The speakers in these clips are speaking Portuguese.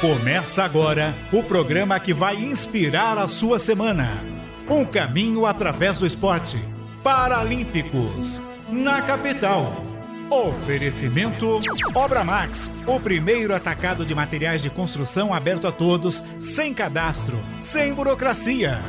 Começa agora o programa que vai inspirar a sua semana. Um caminho através do esporte. Paralímpicos, na capital. Oferecimento Obra Max, o primeiro atacado de materiais de construção aberto a todos, sem cadastro, sem burocracia.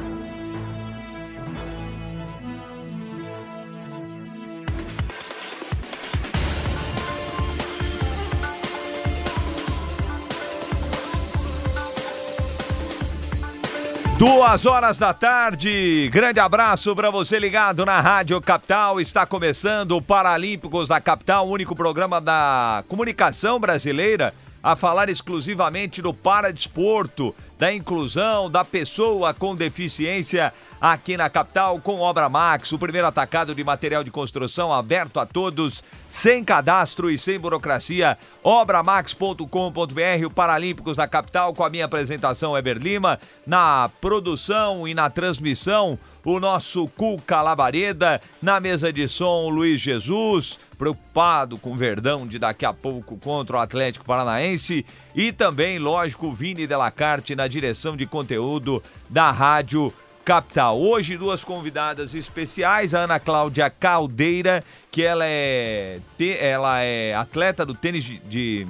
Duas horas da tarde, grande abraço para você ligado na Rádio Capital. Está começando o Paralímpicos da Capital, o único programa da comunicação brasileira a falar exclusivamente do paradesporto, da inclusão da pessoa com deficiência aqui na capital com Obra Max, o primeiro atacado de material de construção aberto a todos, sem cadastro e sem burocracia. Obramax.com.br, o Paralímpicos da capital com a minha apresentação Eber Lima, na produção e na transmissão o nosso Cuca Labareda, na mesa de som Luiz Jesus, preocupado com o Verdão de daqui a pouco contra o Atlético Paranaense e também, lógico, Vini Delacarte na direção de conteúdo da Rádio Capital. Hoje, duas convidadas especiais, a Ana Cláudia Caldeira, que ela é, ela é atleta do tênis de, de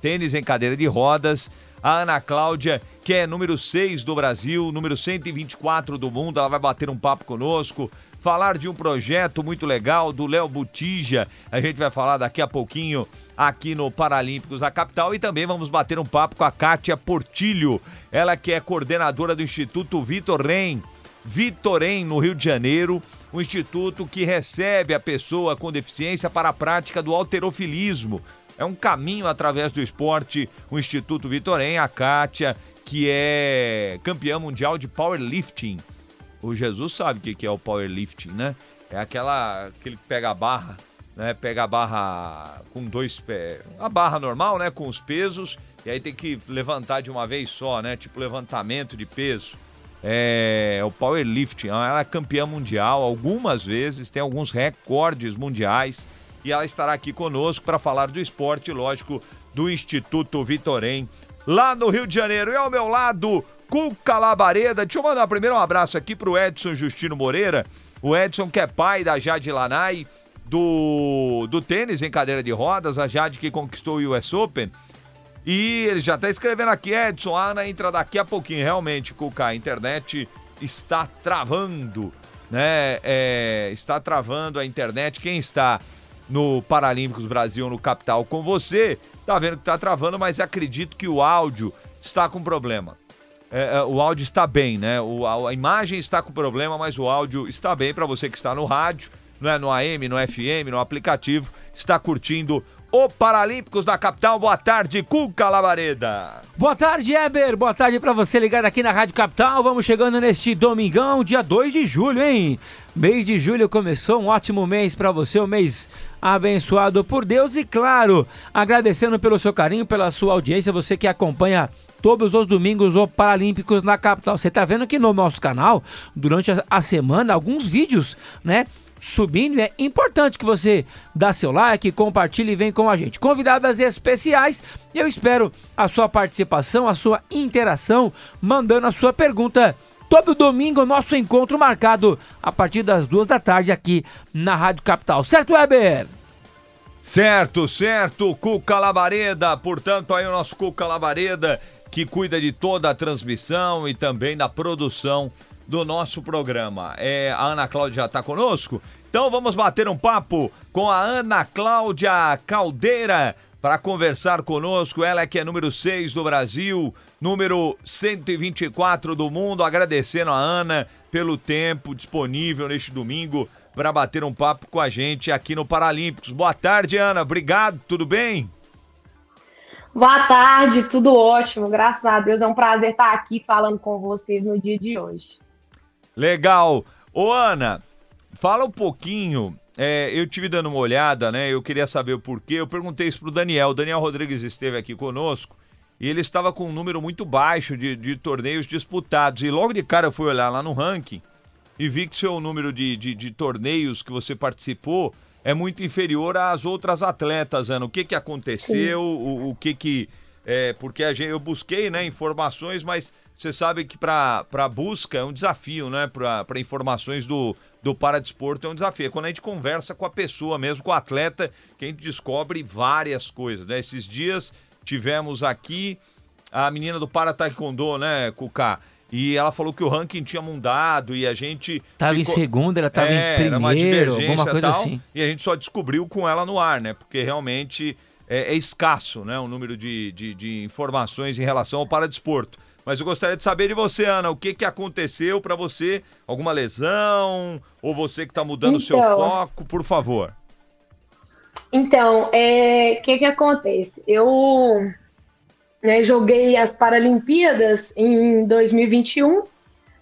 tênis em cadeira de rodas. A Ana Cláudia, que é número 6 do Brasil, número 124 do mundo, ela vai bater um papo conosco, falar de um projeto muito legal do Léo Butija. A gente vai falar daqui a pouquinho aqui no Paralímpicos da capital e também vamos bater um papo com a Kátia Portilho, ela que é coordenadora do Instituto Vitor Vitorem, no Rio de Janeiro, um instituto que recebe a pessoa com deficiência para a prática do alterofilismo. É um caminho através do esporte, o Instituto Vitorem, a Kátia, que é campeã mundial de powerlifting. O Jesus sabe o que é o powerlifting, né? É aquela aquele que pega a barra né? Pega a barra com dois pés, a barra normal, né? Com os pesos e aí tem que levantar de uma vez só, né? Tipo levantamento de peso. É o powerlifting. Ela é campeã mundial algumas vezes, tem alguns recordes mundiais e ela estará aqui conosco para falar do esporte, lógico, do Instituto Vitorém, lá no Rio de Janeiro. E ao meu lado, Cuca Labareda. Deixa eu mandar primeiro um abraço aqui pro Edson Justino Moreira. O Edson, que é pai da Jade Lanai do, do tênis em cadeira de rodas, a Jade que conquistou o US Open. E ele já está escrevendo aqui, Edson, a Ana entra daqui a pouquinho. Realmente, Cuca, a internet está travando, né? É, está travando a internet. Quem está no Paralímpicos Brasil, no Capital, com você, tá vendo que está travando, mas acredito que o áudio está com problema. É, é, o áudio está bem, né? O, a, a, imagem está com problema, mas o áudio está bem para você que está no rádio é no AM, no FM, no aplicativo, está curtindo o Paralímpicos da capital. Boa tarde, Cuca Labareda. Boa tarde, Eber. Boa tarde para você ligado aqui na Rádio Capital. Vamos chegando neste domingão, dia 2 de julho, hein? Mês de julho começou, um ótimo mês para você, um mês abençoado por Deus e claro, agradecendo pelo seu carinho, pela sua audiência, você que acompanha todos os domingos o Paralímpicos na capital. Você tá vendo que no nosso canal, durante a semana, alguns vídeos, né, subindo. É importante que você dá seu like, compartilhe e vem com a gente. Convidadas especiais, eu espero a sua participação, a sua interação, mandando a sua pergunta. Todo domingo, nosso encontro marcado a partir das duas da tarde aqui na Rádio Capital. Certo, Weber? Certo, certo, Cuca Labareda. Portanto, aí o nosso Cuca Labareda que cuida de toda a transmissão e também da produção do nosso programa. É, a Ana Cláudia já está conosco? Então vamos bater um papo com a Ana Cláudia Caldeira para conversar conosco. Ela que é número 6 do Brasil, número 124 do mundo. Agradecendo a Ana pelo tempo disponível neste domingo para bater um papo com a gente aqui no Paralímpicos. Boa tarde, Ana. Obrigado. Tudo bem? Boa tarde, tudo ótimo. Graças a Deus é um prazer estar aqui falando com vocês no dia de hoje. Legal. Ô, Ana, fala um pouquinho. É, eu tive dando uma olhada, né? Eu queria saber o porquê. Eu perguntei isso pro Daniel. O Daniel Rodrigues esteve aqui conosco e ele estava com um número muito baixo de, de torneios disputados. E logo de cara eu fui olhar lá no ranking e vi que seu número de, de, de torneios que você participou é muito inferior às outras atletas, Ana. O que que aconteceu? O, o, que que é, porque a gente, eu busquei né, informações, mas você sabe que para busca é um desafio, né? Para informações do, do paradesporto é um desafio. É quando a gente conversa com a pessoa mesmo, com o atleta, que a gente descobre várias coisas. Né? Esses dias tivemos aqui a menina do Para Taekwondo, né, Cucá? E ela falou que o ranking tinha mudado e a gente. Tava ficou... em segundo, ela tava é, em primeiro, alguma coisa tal, assim. E a gente só descobriu com ela no ar, né? Porque realmente é, é escasso, né? O número de, de, de, informações em relação ao paradesporto. Mas eu gostaria de saber de você, Ana, o que, que aconteceu para você? Alguma lesão? Ou você que está mudando o então, seu foco? Por favor. Então, o é, que, que acontece? Eu né, joguei as Paralimpíadas em 2021.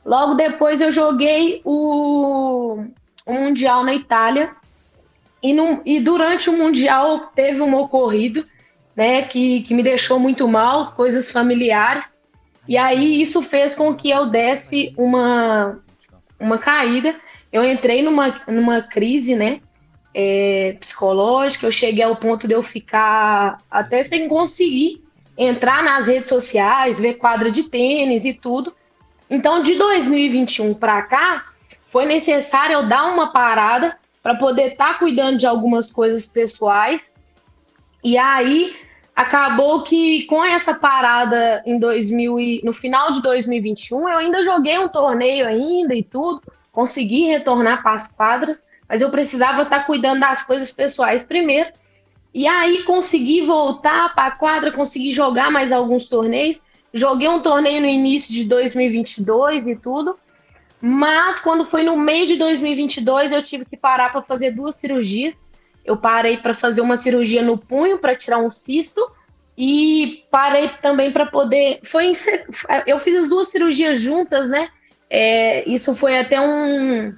Logo depois eu joguei o, o Mundial na Itália. E, no, e durante o Mundial teve um ocorrido né, que, que me deixou muito mal, coisas familiares. E aí isso fez com que eu desse uma, uma caída. Eu entrei numa, numa crise, né? É, psicológica, eu cheguei ao ponto de eu ficar até sem conseguir entrar nas redes sociais, ver quadra de tênis e tudo. Então, de 2021 para cá, foi necessário eu dar uma parada para poder estar tá cuidando de algumas coisas pessoais. E aí acabou que com essa parada em 2000 e, no final de 2021, eu ainda joguei um torneio ainda e tudo, consegui retornar para as quadras, mas eu precisava estar tá cuidando das coisas pessoais primeiro e aí consegui voltar para a quadra, consegui jogar mais alguns torneios. Joguei um torneio no início de 2022 e tudo. Mas quando foi no meio de 2022, eu tive que parar para fazer duas cirurgias. Eu parei para fazer uma cirurgia no punho para tirar um cisto e parei também para poder. Foi eu fiz as duas cirurgias juntas, né? É, isso foi até um,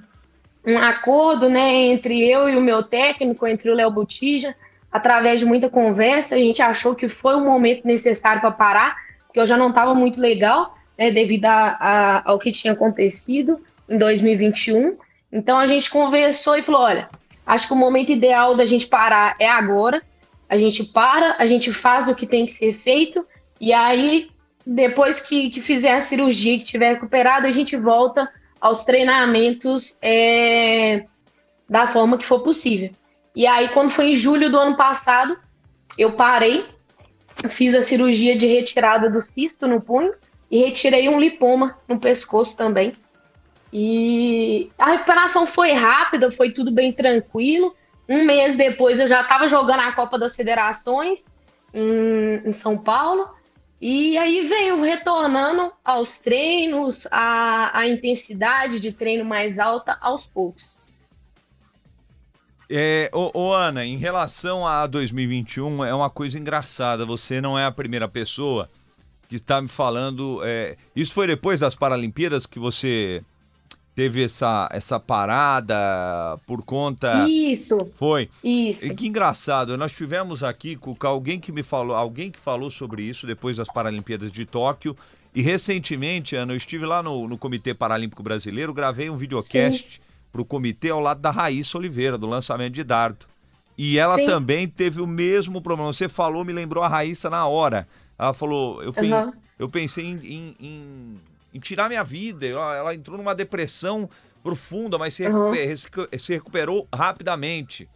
um acordo, né, entre eu e o meu técnico, entre o Léo Botija através de muita conversa, a gente achou que foi o momento necessário para parar, porque eu já não estava muito legal, né, devido a, a, ao que tinha acontecido em 2021. Então a gente conversou e falou: olha, acho que o momento ideal da gente parar é agora. A gente para, a gente faz o que tem que ser feito, e aí, depois que, que fizer a cirurgia, que tiver recuperado, a gente volta aos treinamentos é, da forma que for possível. E aí, quando foi em julho do ano passado, eu parei, fiz a cirurgia de retirada do cisto no punho e retirei um lipoma no pescoço também. E a recuperação foi rápida, foi tudo bem tranquilo. Um mês depois eu já estava jogando a Copa das Federações em, em, São Paulo. E aí veio retornando aos treinos, a, a intensidade de treino mais alta aos poucos. É, ô, ô, Ana, em relação a 2021, é uma coisa engraçada. Você não é a primeira pessoa que está me falando. É, isso foi depois das Paralimpíadas que você teve essa, essa parada por conta. Isso. Foi. Isso. E que engraçado. Nós tivemos aqui com alguém que me falou, alguém que falou sobre isso depois das Paralimpíadas de Tóquio. E recentemente, Ana, eu estive lá no, no Comitê Paralímpico Brasileiro, gravei um videocast. Sim para o comitê ao lado da Raíssa Oliveira, do lançamento de dardo. E ela Sim. também teve o mesmo problema. Você falou, me lembrou a Raíssa na hora. Ela falou, eu, uhum. eu pensei em, em, em, em, tirar minha vida. Ela, ela, entrou numa depressão profunda, mas se, uhum. se recuperou rapidamente.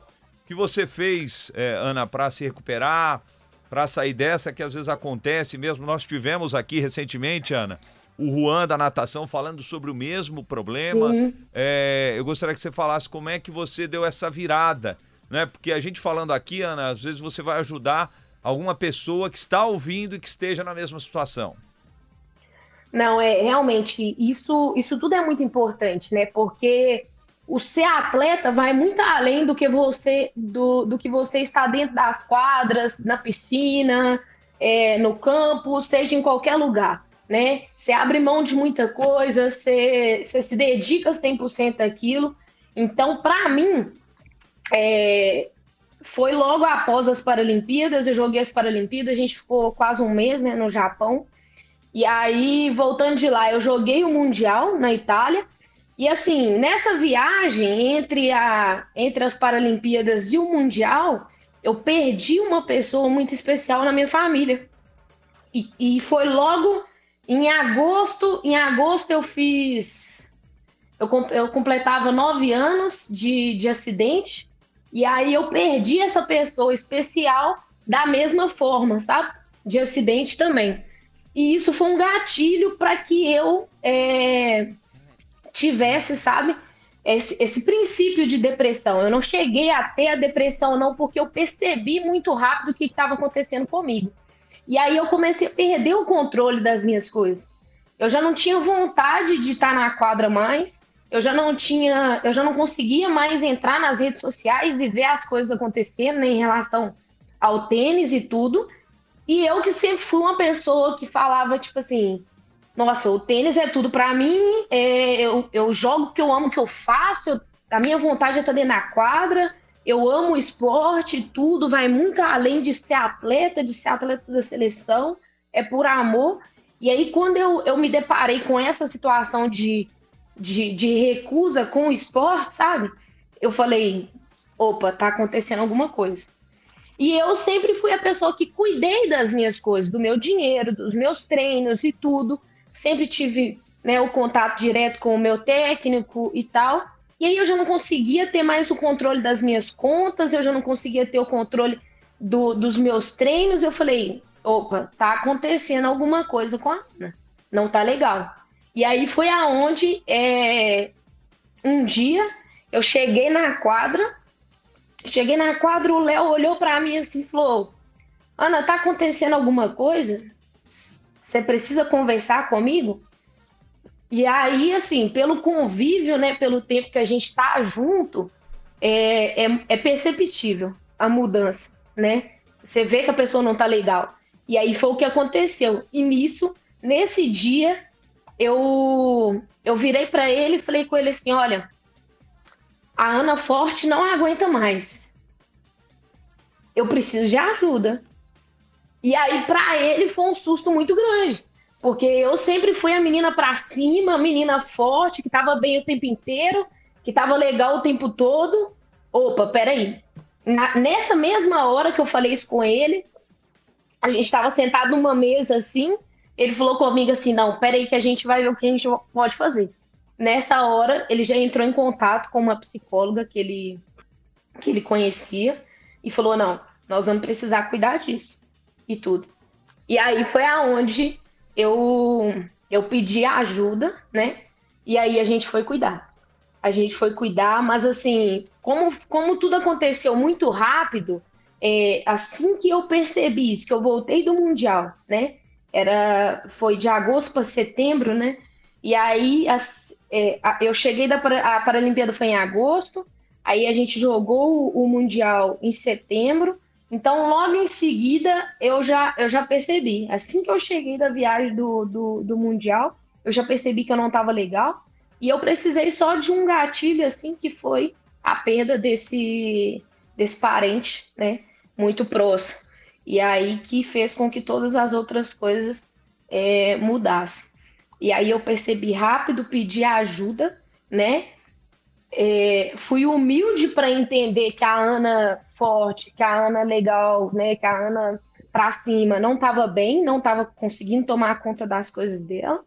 O que você fez, é, Ana, para se recuperar, para sair dessa que às vezes acontece mesmo? Nós tivemos aqui recentemente, Ana, o Juan da natação falando sobre o mesmo problema. É, eu gostaria que você falasse como é que você deu essa virada, né? Porque a gente falando aqui, Ana, às vezes você vai ajudar alguma pessoa que está ouvindo e que esteja na mesma situação. Não, é realmente isso, isso tudo é muito importante, né? Porque o ser atleta vai muito além do que você do, do que você está dentro das quadras, na piscina, é, no campo, seja em qualquer lugar né? Você abre mão de muita coisa, você, se dedica 100% àquilo. Então, para mim, é, foi logo após as Paralimpíadas, eu joguei as Paralimpíadas, a gente ficou quase um mês né, no Japão. E aí, voltando de lá, eu joguei o Mundial na Itália. E assim, nessa viagem entre, a, entre as Paralimpíadas e o Mundial, eu perdi uma pessoa muito especial na minha família, e, e foi logo em agosto. Em agosto eu fiz. Eu, eu completava nove anos de, de acidente. E aí eu perdi essa pessoa especial da mesma forma, sabe? De acidente também. E isso foi um gatilho para que eu é, tivesse, sabe, esse, esse, princípio de depressão. Eu não cheguei a ter a depressão, não, porque eu percebi muito rápido o que estava acontecendo comigo. E aí eu comecei a perder o controle das minhas coisas. Eu já não tinha vontade de estar na quadra mais. Eu já não tinha, eu já não conseguia mais entrar nas redes sociais e ver as coisas acontecendo né, em relação ao tênis e tudo. E eu que sempre fui uma pessoa que falava, tipo assim, nossa, o tênis é tudo para mim, é, eu, eu jogo o que eu amo, o que eu faço, eu, a minha vontade é estar dentro da quadra, eu amo esporte, tudo vai muito além de ser atleta, de ser atleta da seleção, é por amor. E aí, quando eu, eu me deparei com essa situação de, de, de recusa com o esporte, sabe? Eu falei, opa, tá acontecendo alguma coisa. E eu sempre fui a pessoa que cuidei das minhas coisas, do meu dinheiro, dos meus treinos e tudo. Sempre tive né, o contato direto com o meu técnico e tal. E aí eu já não conseguia ter mais o controle das minhas contas, eu já não conseguia ter o controle do, dos meus treinos. Eu falei, opa, tá acontecendo alguma coisa com a Ana. Não tá legal. E aí foi aonde é, um dia eu cheguei na quadra Cheguei na quadra, o Léo olhou para mim assim e falou: Ana, tá acontecendo alguma coisa? Você precisa conversar comigo? E aí, assim, pelo convívio, né, pelo tempo que a gente tá junto, é, é, é perceptível a mudança, né? Você vê que a pessoa não tá legal. E aí foi o que aconteceu. E nisso, nesse dia, eu eu virei para ele e falei com ele assim: olha, a Ana Forte não aguenta mais. Eu preciso de ajuda. E aí, para ele, foi um susto muito grande. Porque eu sempre fui a menina para cima, a menina forte, que tava bem o tempo inteiro, que tava legal o tempo todo. Opa, peraí. Na, nessa mesma hora que eu falei isso com ele, a gente estava sentado numa mesa assim. Ele falou comigo assim: Não, peraí, que a gente vai ver o que a gente pode fazer. Nessa hora, ele já entrou em contato com uma psicóloga que ele, que ele conhecia e falou: não, nós vamos precisar cuidar disso e tudo. E aí foi aonde eu, eu pedi ajuda, né? E aí a gente foi cuidar. A gente foi cuidar, mas assim, como, como tudo aconteceu muito rápido, é, assim que eu percebi isso, que eu voltei do Mundial, né? Era, foi de agosto para setembro, né? E aí as, é, eu cheguei da a Paralimpíada foi em agosto, aí a gente jogou o, o Mundial em setembro. Então, logo em seguida, eu já, eu já percebi. Assim que eu cheguei da viagem do, do, do Mundial, eu já percebi que eu não estava legal. E eu precisei só de um gatilho, assim, que foi a perda desse, desse parente, né? Muito próximo. E aí que fez com que todas as outras coisas é, mudassem. E aí eu percebi rápido, pedi ajuda, né? É, fui humilde para entender que a Ana forte, que a Ana legal, né? Que a Ana para cima não estava bem, não estava conseguindo tomar conta das coisas dela.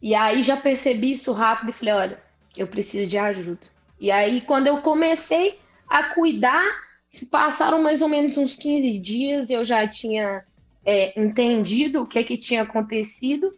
E aí já percebi isso rápido e falei, olha, eu preciso de ajuda. E aí quando eu comecei a cuidar, se passaram mais ou menos uns 15 dias, eu já tinha é, entendido o que, que tinha acontecido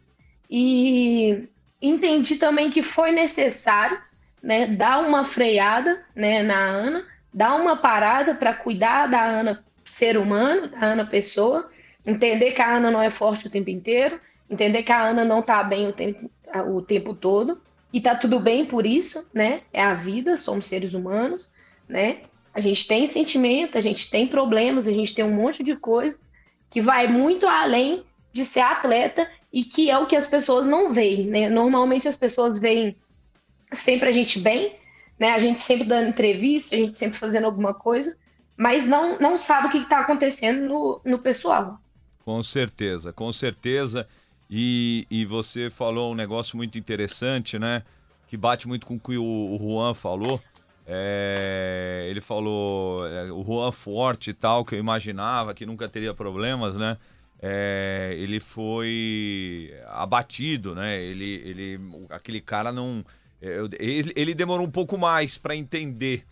e entendi também que foi necessário né, dar uma freada né, na Ana, dar uma parada para cuidar da Ana ser humano, da Ana pessoa, entender que a Ana não é forte o tempo inteiro, entender que a Ana não está bem o tempo, o tempo todo, e tá tudo bem por isso, né? É a vida, somos seres humanos, né? A gente tem sentimento, a gente tem problemas, a gente tem um monte de coisas que vai muito além de ser atleta e que é o que as pessoas não veem, né? Normalmente as pessoas veem sempre a gente bem, né? A gente sempre dando entrevista, a gente sempre fazendo alguma coisa, mas não, não sabe o que está acontecendo no, no pessoal. Com certeza, com certeza. E, e você falou um negócio muito interessante, né? Que bate muito com o que o, o Juan falou. É, ele falou é, o Juan forte e tal, que eu imaginava que nunca teria problemas, né? é, ele foi abatido, né? Ele, ele, aquele cara não, é, ele, ele demorou um pouco mais para entender,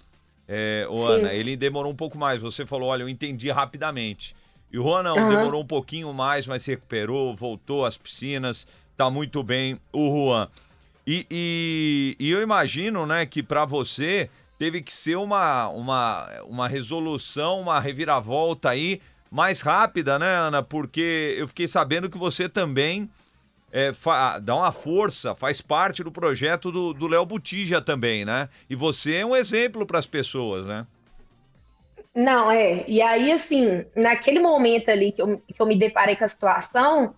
é, o Ana. Ele demorou um pouco mais. Você falou, olha, eu entendi rapidamente. E o Juan não, uhum. demorou um pouquinho mais, mas se recuperou, voltou às piscinas, tá muito bem o Juan. E, e, e eu imagino, né, que para você teve que ser uma, uma, uma resolução, uma reviravolta aí mais rápida, né, Ana? Porque eu fiquei sabendo que você também é, dá uma força, faz parte do projeto do Léo Botija também, né? E você é um exemplo para as pessoas, né? Não, é. E aí, assim, naquele momento ali que eu, que eu me deparei com a situação,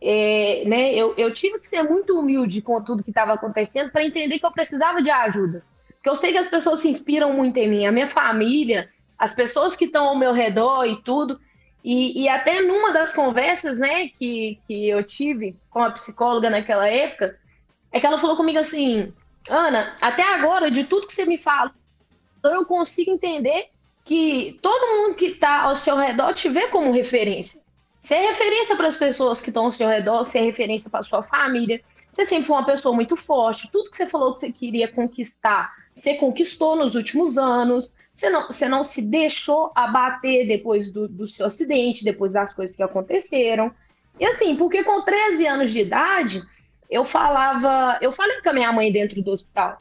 é, né, eu, eu tive que ser muito humilde com tudo que estava acontecendo para entender que eu precisava de ajuda. Porque eu sei que as pessoas se inspiram muito em mim, a minha família, as pessoas que estão ao meu redor e tudo. E, e, até numa das conversas, né, que, que eu tive com a psicóloga naquela época, é que ela falou comigo assim, Ana, até agora, de tudo que você me fala, eu consigo entender que todo mundo que está ao seu redor te vê como referência. Você é referência para as pessoas que estão ao seu redor, você é referência para sua família. Você sempre foi uma pessoa muito forte. Tudo que você falou que você queria conquistar, você conquistou nos últimos anos. Você não, você não se deixou abater depois do, do seu acidente, depois das coisas que aconteceram. E assim, porque com 13 anos de idade, eu falava, eu falei com a minha mãe dentro do hospital.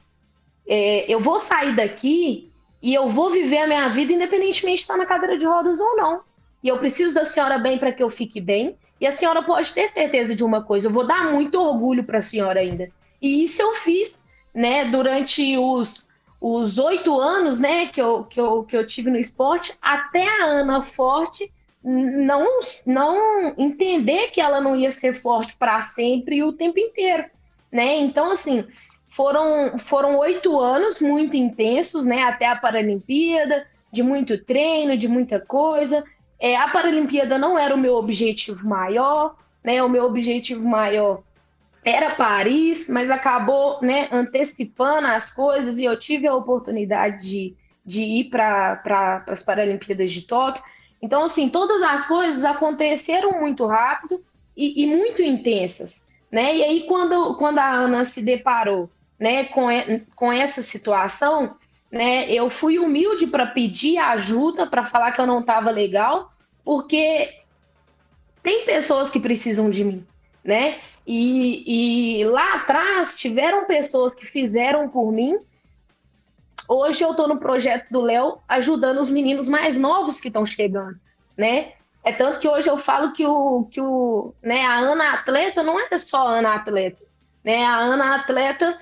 É, eu vou sair daqui e eu vou viver a minha vida independentemente de estar na cadeira de rodas ou não. E eu preciso da senhora bem para que eu fique bem. E a senhora pode ter certeza de uma coisa, eu vou dar muito orgulho para a senhora ainda. E isso eu fiz, né, durante os os oito anos né, que, eu, que, eu, que eu tive no esporte, até a Ana Forte não, não entender que ela não ia ser forte para sempre e o tempo inteiro. Né? Então, assim, foram, foram oito anos muito intensos, né, até a Paralimpíada, de muito treino, de muita coisa. É, a Paralimpíada não era o meu objetivo maior, né? O meu objetivo maior era Paris, mas acabou né, antecipando as coisas e eu tive a oportunidade de, de ir para pra, as Paralimpíadas de Tóquio. Então, assim, todas as coisas aconteceram muito rápido e, e, muito intensas, né? E aí, quando, quando a Ana se deparou né, com, com essa situação, né, eu fui humilde para pedir ajuda, para falar que eu não estava legal, porque tem pessoas que precisam de mim, né? E, e lá atrás tiveram pessoas que fizeram por mim. Hoje eu estou no projeto do Léo ajudando os meninos mais novos que estão chegando, né? É tanto que hoje eu falo que o, que o, né, a Ana Atleta não é só Ana Atleta, né? A Ana Atleta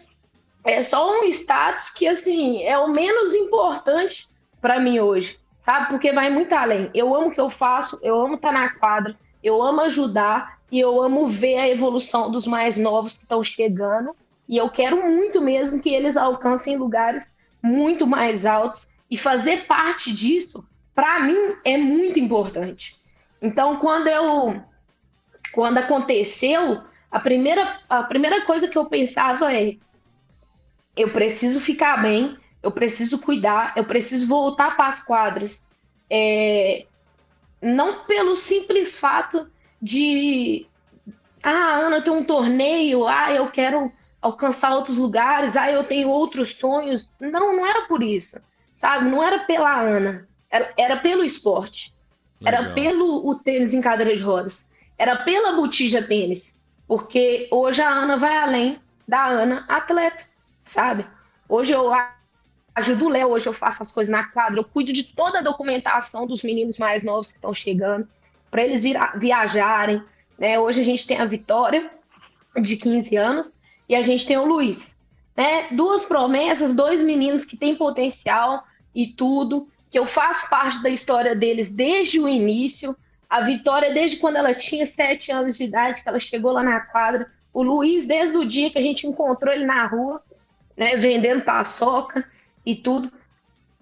é só um status que assim é o menos importante para mim hoje, sabe? Porque vai muito além. Eu amo o que eu faço, eu amo estar tá na quadra, eu amo ajudar, e eu amo ver a evolução dos mais novos que estão chegando. E eu quero muito mesmo que eles alcancem lugares muito mais altos. E fazer parte disso, para mim, é muito importante. Então, quando eu. Quando aconteceu, a primeira, a primeira coisa que eu pensava é: eu preciso ficar bem, eu preciso cuidar, eu preciso voltar para as quadras. É, não pelo simples fato de ah, Ana, eu tenho um torneio, ah, eu quero alcançar outros lugares, ah, eu tenho outros sonhos. Não, não era por isso, sabe? Não era pela Ana, era, era pelo esporte. Legal. Era pelo o tênis em cadeira de rodas. Era pela botija tênis. Porque hoje a Ana vai além da Ana atleta, sabe? Hoje eu ajudo o Léo, hoje eu faço as coisas na quadra, eu cuido de toda a documentação dos meninos mais novos que estão chegando para eles viajarem. Né? Hoje a gente tem a Vitória, de 15 anos, e a gente tem o Luiz. Né? Duas promessas, dois meninos que têm potencial e tudo, que eu faço parte da história deles desde o início. A Vitória, desde quando ela tinha sete anos de idade, que ela chegou lá na quadra. O Luiz, desde o dia que a gente encontrou ele na rua, né, vendendo paçoca e tudo.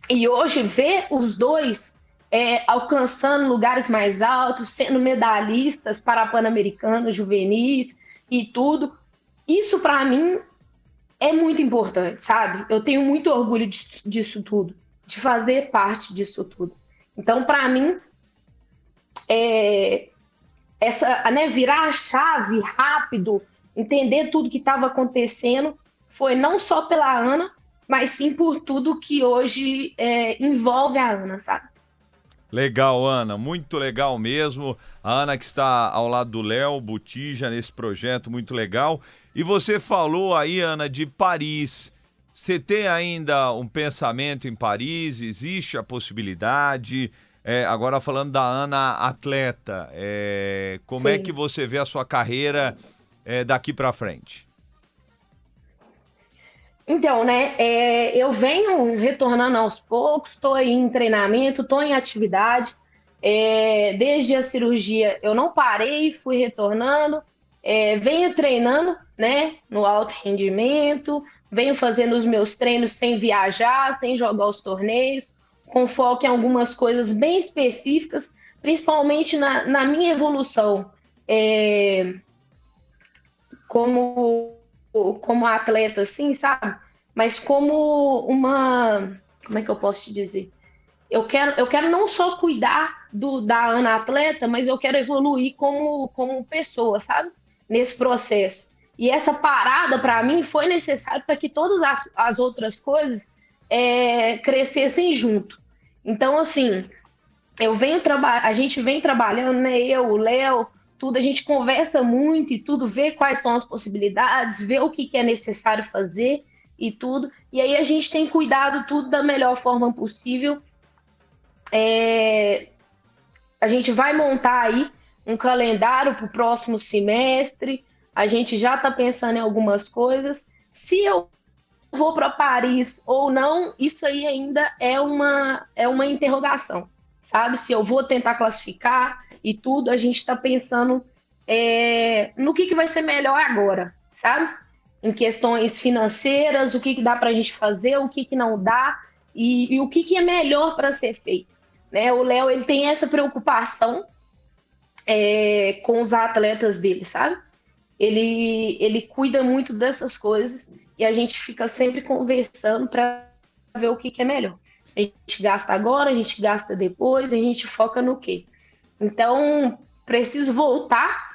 E hoje ver os dois é, alcançando lugares mais altos, sendo medalhistas para Pan-Americanos, juvenis e tudo. Isso para mim é muito importante, sabe? Eu tenho muito orgulho de, disso tudo, de fazer parte disso tudo. Então, para mim, é, essa, né, virar a chave rápido, entender tudo que estava acontecendo, foi não só pela Ana, mas sim por tudo que hoje é, envolve a Ana, sabe? Legal, Ana, muito legal mesmo. A Ana que está ao lado do Léo Botija nesse projeto muito legal. E você falou aí, Ana, de Paris. Você tem ainda um pensamento em Paris? Existe a possibilidade? É, agora falando da Ana atleta, é, como é Sim. é que você vê a sua carreira é, daqui para frente? Então, né, é, eu venho retornando aos poucos, estou em treinamento, estou em atividade. É, desde a cirurgia eu não parei, fui retornando, é, venho treinando, né, no alto rendimento, venho fazendo os meus treinos sem viajar, sem jogar os torneios, com foco em algumas coisas bem específicas, principalmente na, na minha evolução é, como como atleta, assim, sabe? Mas como uma. Como é que eu posso te dizer? Eu quero, eu quero não só cuidar do, da Ana atleta, mas eu quero evoluir como, como pessoa, sabe? Nesse processo. E essa parada, para mim, foi necessária para que todas as, as outras coisas é, crescessem junto. Então, assim, eu venho a gente vem trabalhando, né? Eu, o Léo, tudo, a gente conversa muito e tudo, vê quais são as possibilidades, vê o que, que é necessário fazer e tudo. E aí a gente tem cuidado tudo da melhor forma possível. É... A gente vai montar aí um calendário para o próximo semestre. A gente já está pensando em algumas coisas. Se eu vou para Paris ou não, isso aí ainda é uma, é uma interrogação, sabe? Se eu vou tentar classificar, e tudo, a gente está pensando é, no que, que vai ser melhor agora, sabe? Em questões financeiras, o que, que dá para a gente fazer, o que, que não dá e, e o que, que é melhor para ser feito. Né? O Léo ele tem essa preocupação é, com os atletas dele, sabe? Ele, ele cuida muito dessas coisas e a gente fica sempre conversando para ver o que, que é melhor. A gente gasta agora, a gente gasta depois, a gente foca no quê? Então, preciso voltar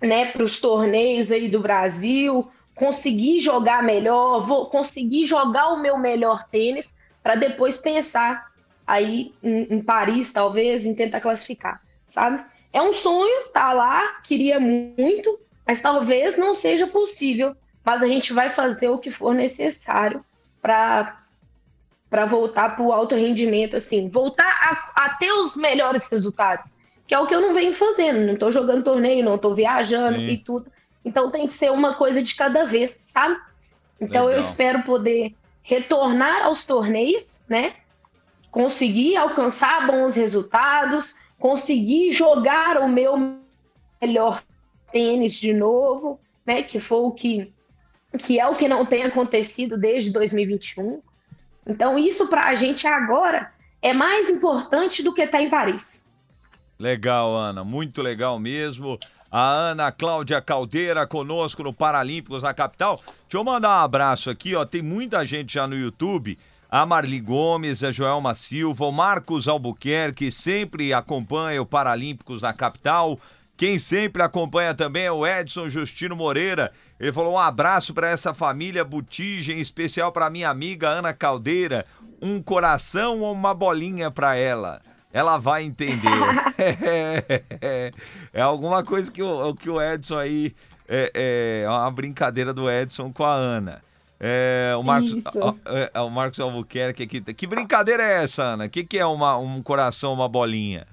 né, para os torneios aí do Brasil, conseguir jogar melhor, vou conseguir jogar o meu melhor tênis para depois pensar aí em, em, Paris, talvez, em tentar classificar, sabe? É um sonho, tá lá, queria muito, mas talvez não seja possível. Mas a gente vai fazer o que for necessário para para voltar para o alto rendimento, assim, voltar a, a ter os melhores resultados que é o que eu não venho fazendo. Não estou jogando torneio, não estou viajando Sim. e tudo. Então tem que ser uma coisa de cada vez, sabe? Então Legal. eu espero poder retornar aos torneios, né? Conseguir alcançar bons resultados, conseguir jogar o meu melhor tênis de novo, né? Que foi o que que é o que não tem acontecido desde 2021. Então isso para a gente agora é mais importante do que estar tá em Paris. Legal, Ana, muito legal mesmo. A Ana Cláudia Caldeira conosco no Paralímpicos na capital. Deixa eu mandar um abraço aqui, ó. Tem muita gente já no YouTube. A Marli Gomes, a Joelma Silva, o Marcos Albuquerque sempre acompanha o Paralímpicos na capital. Quem sempre acompanha também é o Edson Justino Moreira. Ele falou um abraço para essa família Botija, em especial para minha amiga Ana Caldeira. Um coração ou uma bolinha para ela ela vai entender. é, é, é, alguma coisa que o, que o Edson aí. É, é uma brincadeira do Edson com a Ana. É, o, Marcos, é, é, o Marcos Albuquerque aqui. Que brincadeira é essa, Ana? O que, que é uma, um coração, uma bolinha?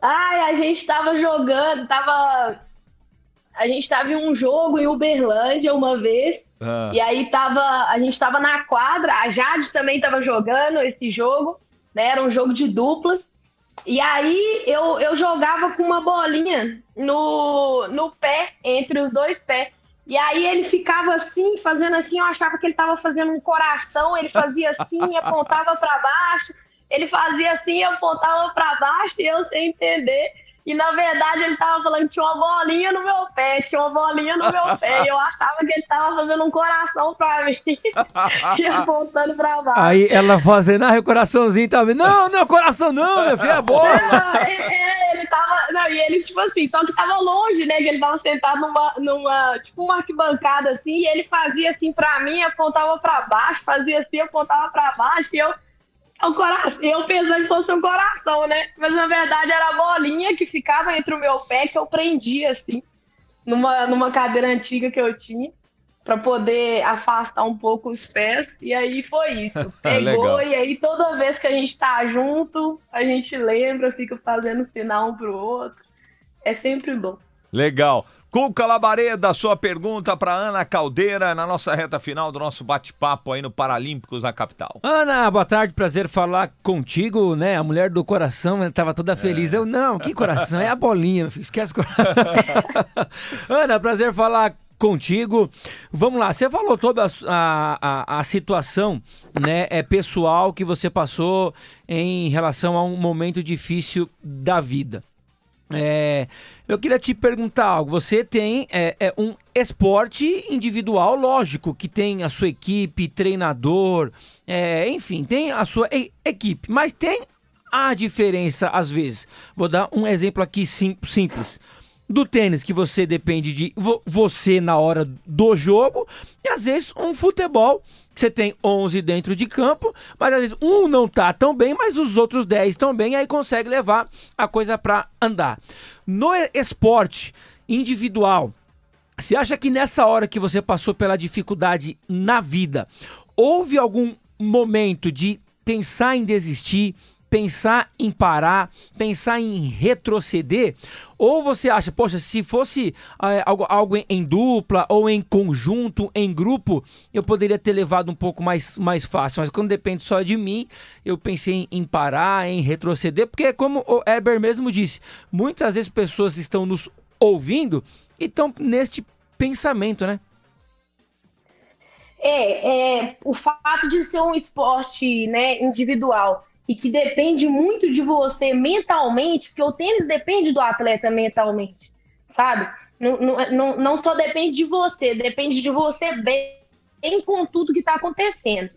Ai, a gente tava jogando, tava. A gente tava em um jogo em Uberlândia uma vez. Ah. E aí tava. A gente tava na quadra, a Jade também tava jogando esse jogo, né? Era um jogo de duplas. E aí eu, eu jogava com uma bolinha no, no pé, entre os dois pés. E aí ele ficava assim, fazendo assim, eu achava que ele estava fazendo um coração, ele fazia assim, apontava para baixo, ele fazia assim, apontava para baixo, e eu sem entender. E na verdade ele tava falando que tinha uma bolinha no meu pé, tinha uma bolinha no meu pé. E eu achava que ele tava fazendo um coração pra mim. e apontando pra baixo. Aí ela fazendo, ah, o coraçãozinho também. Não, não, coração não, meu filho, é bola. é, é, ele tava. Não, e ele, tipo assim, só que tava longe, né? Que ele tava sentado numa, numa tipo, uma arquibancada assim, e ele fazia assim pra mim, apontava pra baixo, fazia assim, apontava pra baixo, e eu. O coração, eu pensando que fosse um coração, né? Mas na verdade era a bolinha que ficava entre o meu pé que eu prendia, assim, numa, numa cadeira antiga que eu tinha para poder afastar um pouco os pés. E aí foi isso. Pegou e aí toda vez que a gente tá junto, a gente lembra, fica fazendo sinal um pro outro. É sempre bom. Legal. Cuca Labareda, sua pergunta para Ana Caldeira na nossa reta final do nosso bate-papo aí no Paralímpicos na capital. Ana, boa tarde, prazer falar contigo, né? A mulher do coração né, tava toda feliz. É. Eu, não, que coração? É a bolinha, esquece o coração. Ana, prazer falar contigo. Vamos lá, você falou toda a, a, a, situação né, é, pessoal que você passou em relação a um momento difícil da vida. É, eu queria te perguntar algo. Você tem é, é, um esporte individual, lógico, que tem a sua equipe, treinador, é, enfim, tem a sua e equipe, mas tem a diferença às vezes. Vou dar um exemplo aqui sim, simples do tênis que você depende de vo você na hora do jogo e às vezes um futebol que você tem 11 dentro de campo, mas às vezes um não tá tão bem, mas os outros 10 estão bem, aí consegue levar a coisa para andar. No esporte individual, você acha que nessa hora que você passou pela dificuldade na vida, houve algum momento de pensar em desistir, pensar em parar, pensar em retroceder? Ou você acha, poxa, se fosse é, algo, algo em, dupla ou em conjunto, em grupo, eu poderia ter levado um pouco mais, mais fácil. Mas quando depende só de mim, eu pensei em, em parar, em retroceder, porque como o Eber mesmo disse, muitas vezes pessoas estão nos ouvindo e estão neste pensamento, né? É, é, o fato de ser um esporte né, individual e que depende muito de você mentalmente, porque o tênis depende do atleta mentalmente, sabe? Não, não, não só depende de você, depende de você bem, bem com tudo que está acontecendo.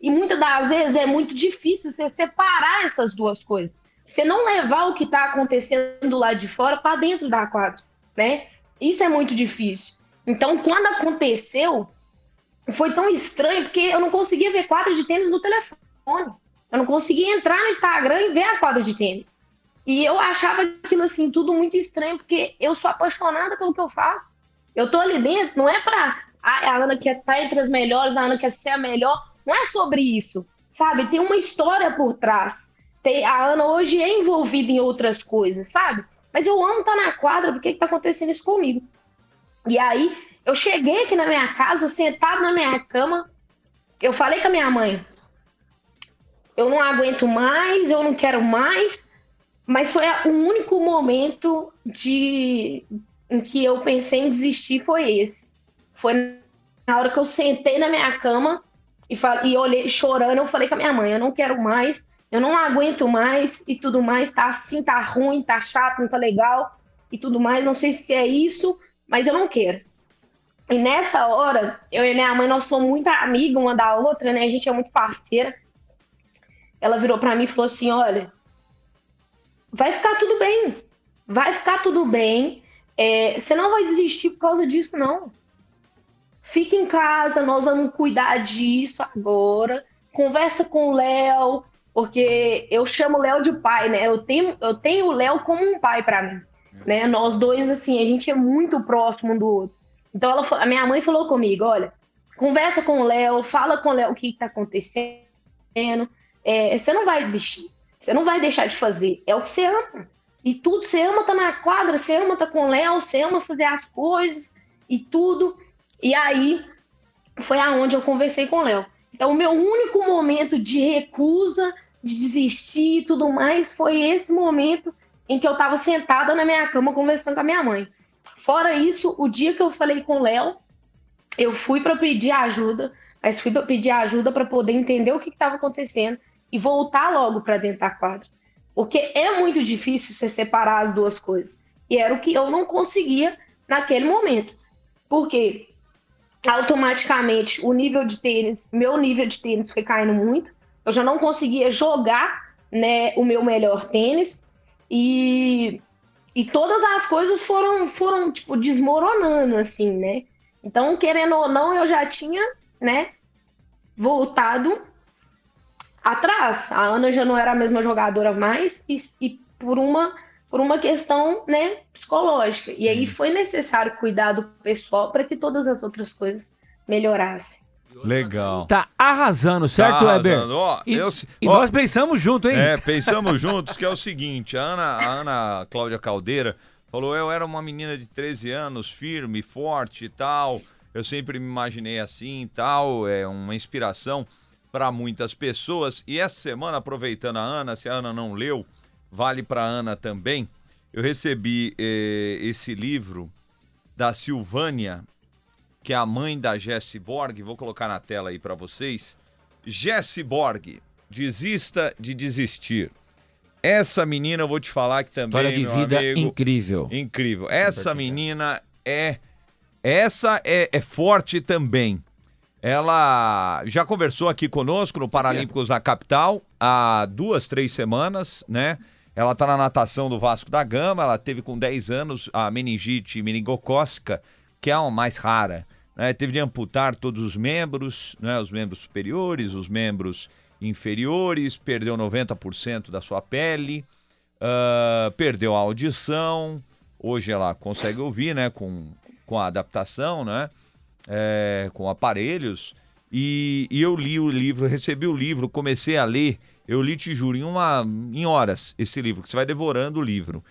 E muitas das vezes é muito difícil você separar essas duas coisas. Você não levar o que está acontecendo lá de fora para dentro da quadra, né? Isso é muito difícil. Então, quando aconteceu, foi tão estranho porque eu não conseguia ver quadra de tênis no telefone. Eu não conseguia entrar no Instagram e ver a quadra de tênis. E eu achava aquilo assim tudo muito estranho, porque eu sou apaixonada pelo que eu faço. Eu tô ali dentro, não é pra a Ana quer estar entre as melhores, a Ana quer ser a melhor. Não é sobre isso, sabe? Tem uma história por trás. Tem, a Ana hoje é envolvida em outras coisas, sabe? Mas eu amo estar tá na quadra, porque que tá acontecendo isso comigo? E aí, eu cheguei aqui na minha casa, sentado na minha cama, eu falei com a minha mãe, eu não aguento mais, eu não quero mais. Mas foi o único momento de em que eu pensei em desistir foi esse. Foi na hora que eu sentei na minha cama e, falei, e olhei chorando, eu falei com a minha mãe, eu não quero mais, eu não aguento mais e tudo mais, tá assim, tá ruim, tá chato, não tá legal e tudo mais, não sei se é isso, mas eu não quero. E nessa hora, eu e minha mãe, nós somos muito amigas uma da outra, né? A gente é muito parceira ela virou para mim e falou assim: olha, vai ficar tudo bem, vai ficar tudo bem. É, você não vai desistir por causa disso, não. Fica em casa, nós vamos cuidar disso agora. Conversa com o Léo, porque eu chamo o Léo de pai, né? Eu tenho, eu tenho o Léo como um pai para mim, né? Nós dois, assim, a gente é muito próximo um do outro. Então, ela, a minha mãe falou comigo: olha, conversa com o Léo, fala com o Léo o que está acontecendo é, você não vai desistir. Você não vai deixar de fazer. É o que você ama. E tudo, você ama tá na quadra, você ama tá com o Léo, você ama fazer as coisas e tudo. E aí foi aonde eu conversei com o Léo. Então, o meu único momento de recusa, de desistir e tudo mais, foi esse momento em que eu estava sentada na minha cama conversando com a minha mãe. Fora isso, o dia que eu falei com o Léo, eu fui para pedir ajuda, mas fui para pedir ajuda para poder entender o que estava acontecendo e voltar logo para dentro da quadra. Porque é muito difícil você separar as duas coisas. E era o que eu não conseguia naquele momento. Porque automaticamente o nível de tênis, meu nível de tênis foi caindo muito. Eu já não conseguia jogar né, o meu melhor tênis. E e todas as coisas foram, foram tipo, desmoronando, assim, né? Então, querendo ou não, eu já tinha, né, voltado atrás. A Ana já não era a mesma jogadora mais e, e por uma por uma questão, né, psicológica. E aí foi necessário cuidar do pessoal para que todas as outras coisas melhorassem. Legal. Tá arrasando, certo, Tá Weber? arrasando. Ó, E, eu- e ó, nós pensamos junto, hein? É, pensamos juntos que é o seguinte, a Ana, a Ana Cláudia Caldeira falou, eu era uma menina de 13 anos, firme, forte e tal, eu sempre me imaginei assim e tal, é uma inspiração para muitas pessoas. E essa semana, aproveitando a Ana, se a Ana não leu, vale para Ana também, eu recebi eh, esse livro da Silvânia, que é a mãe da Jessie Borg, vou colocar na tela aí para vocês. Jessie Borg, desista de desistir. Essa menina, eu vou te falar que também, História de vida amigo, incrível. incrível. Essa menina é essa é, é forte também. Ela já conversou aqui conosco no Paralímpicos da Capital há duas, três semanas, né? Ela tá na natação do Vasco da Gama, ela teve com 10 anos a meningite meningocócica, que é a mais rara. Né? Teve de amputar todos os membros, né? os membros superiores, os membros inferiores, perdeu 90% da sua pele, ah, perdeu a audição, hoje ela consegue ouvir, né, com, com a adaptação, né, é, com aparelhos, e, e eu li o livro, recebi o livro, comecei a ler, eu li, te juro, em, uma, em horas esse livro, que você vai devorando o livro.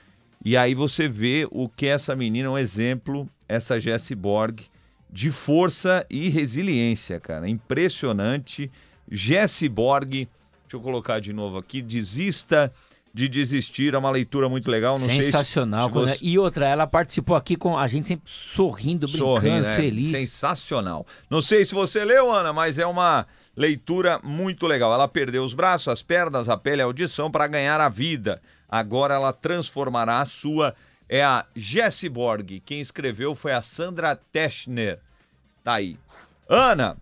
E aí você vê o que essa menina um exemplo, essa Jessie Borg, de força e resiliência, cara. Impressionante. Jessie Borg, deixa eu colocar de novo aqui, desista de desistir, é uma leitura muito legal. Não Sensacional. sei se, se você... E outra, ela participou aqui com a gente sempre sorrindo, brincando, Sorrindo, né? feliz. Sensacional. Não sei se você leu, Ana, mas é uma leitura muito legal. Ela perdeu os braços, as pernas, a pele a audição para ganhar a vida. Agora ela transformará a sua. É a Jessie Borg. Quem escreveu foi a Sandra Teschner. Tá aí. Ana,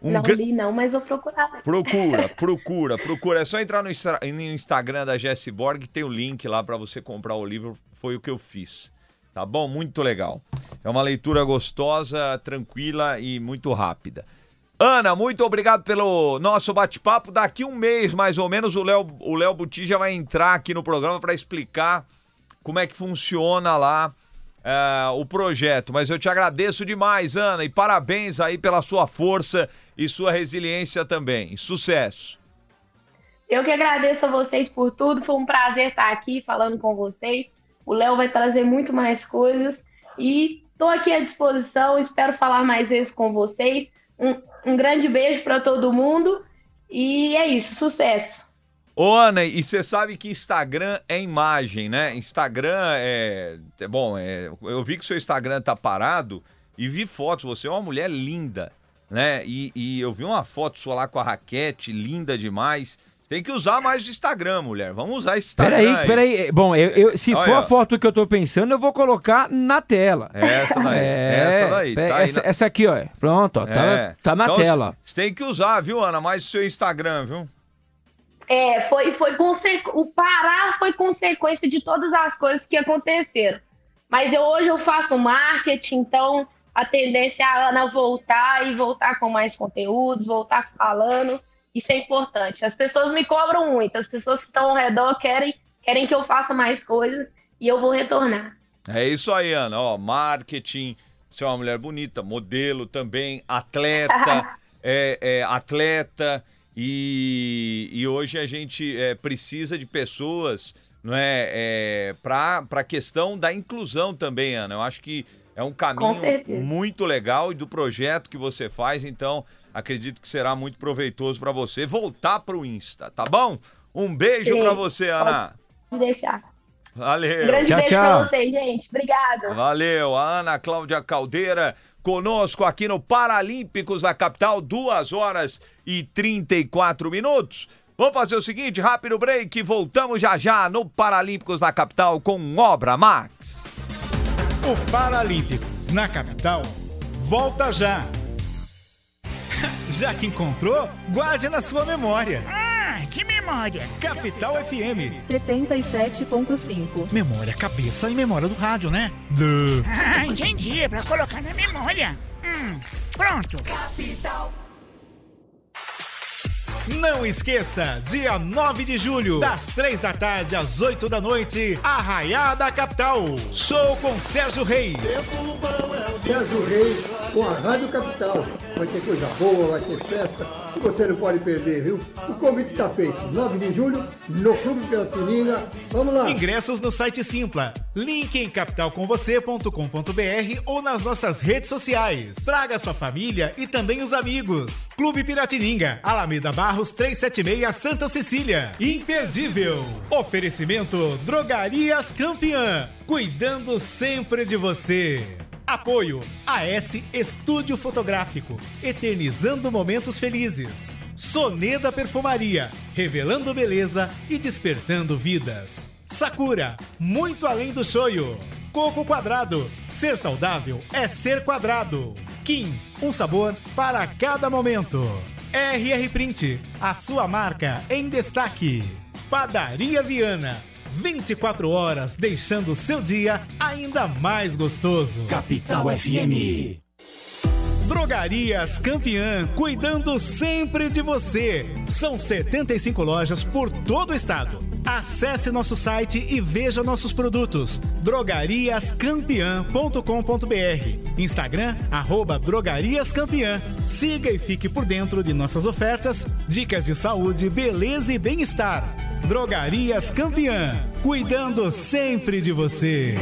um não li, não, mas vou procurar. Procura, procura, procura. É só entrar no, Instagram da Jessie Borg, tem o link lá para você comprar o livro. Foi o que eu fiz. Tá bom? Muito legal. É uma leitura gostosa, tranquila e muito rápida. Ana, muito obrigado pelo nosso bate-papo. Daqui um mês, mais ou menos, o Léo o Léo Buti já vai entrar aqui no programa para explicar como é que funciona lá é, o projeto. Mas eu te agradeço demais, Ana, e parabéns aí pela sua força e sua resiliência também. Sucesso. Eu que agradeço a vocês por tudo. Foi um prazer estar aqui falando com vocês. O Léo vai trazer muito mais coisas. E estou aqui à disposição. Espero falar mais vezes com vocês. Um, um grande beijo para todo mundo. E é isso. Sucesso. Ô, Ana, e você sabe que Instagram é imagem, né? Instagram é. é bom, é, eu vi que seu Instagram tá parado e vi fotos. Você é uma mulher linda, né? E, e eu vi uma foto sua lá com a raquete, linda demais. Você tem que usar mais o Instagram, mulher. Vamos usar esse Instagram. Peraí, aí. peraí. Bom, eu, eu- se Olha, for a foto que eu tô pensando, eu vou colocar na tela. Essa daí. essa daí. tá aí essa, na- essa aqui, ó. Pronto, ó, tá, É. tá na Então, tela. Você tem que usar, viu, Ana? Mais o seu Instagram, viu? É, foi, foi consequ... o parar foi consequência de todas as coisas que aconteceram. Mas eu, hoje eu faço marketing, então a tendência é a Ana voltar e voltar com mais conteúdos, voltar falando. Isso é importante. As pessoas me cobram muito, as pessoas que estão ao redor querem, querem que eu faça mais coisas e eu vou retornar. É isso aí, Ana. Ó, marketing, você é uma mulher bonita, modelo também, atleta, é, é, atleta. E, e hoje a gente é, precisa de pessoas, não é, é para a questão da inclusão também, Ana. Eu acho que é um caminho muito legal e do projeto que você faz, então acredito que será muito proveitoso para você voltar para o Insta, tá bom? Um beijo para você, Ana. Pode deixar. Valeu. Um grande Tchau, beijo tchau. pra vocês, gente. Obrigada. Valeu, a Ana Cláudia Caldeira conosco aqui no Paralímpicos da Capital, 2 horas e 34 minutos. Vamos fazer o seguinte, rápido break, voltamos já já no Paralímpicos da Capital com Obra Max. O Paralímpicos na capital volta já. Já que encontrou, guarde na sua memória. Ah, que memória. Capital FM. 77.5. Memória, cabeça e memória do rádio, né? Duh. Ah, entendi. É pra colocar na memória. Hum, pronto. Não esqueça, dia 9 de julho, das 3 da tarde às 8 da noite, Arraiada Capital. Show com Sérgio Reis. Sérgio Reis com a Rádio Capital. Vai ter coisa boa, vai ter festa e você não pode perder, viu? O convite está feito. 9 de julho, no Clube Piratininga. Vamos lá. Ingressos no site Simpla. Link em capitalcomvocê.com.br ou nas nossas redes sociais. Traga sua família e também os amigos. Clube Piratininga, Alameda Barros 376, Santa Cecília. Imperdível. Oferecimento Drogarias Campeã. Cuidando sempre de você. Apoio AS Estúdio Fotográfico, eternizando momentos felizes. Soneda Perfumaria, revelando beleza e despertando vidas. Sakura, muito além do shoyu. Coco Quadrado, ser saudável é ser quadrado. Kim, um sabor para cada momento. RR Print, a sua marca em destaque. Padaria Viana, 24 horas deixando seu dia ainda mais gostoso. Capital FM. Drogarias Campeã, cuidando sempre de você. São 75 lojas por todo o estado. Acesse nosso site e veja nossos produtos. drogariascampeã.com.br Instagram, arroba Drogarias Campeã. Siga e fique por dentro de nossas ofertas, dicas de saúde, beleza e bem-estar. Drogarias Campeã, cuidando sempre de você.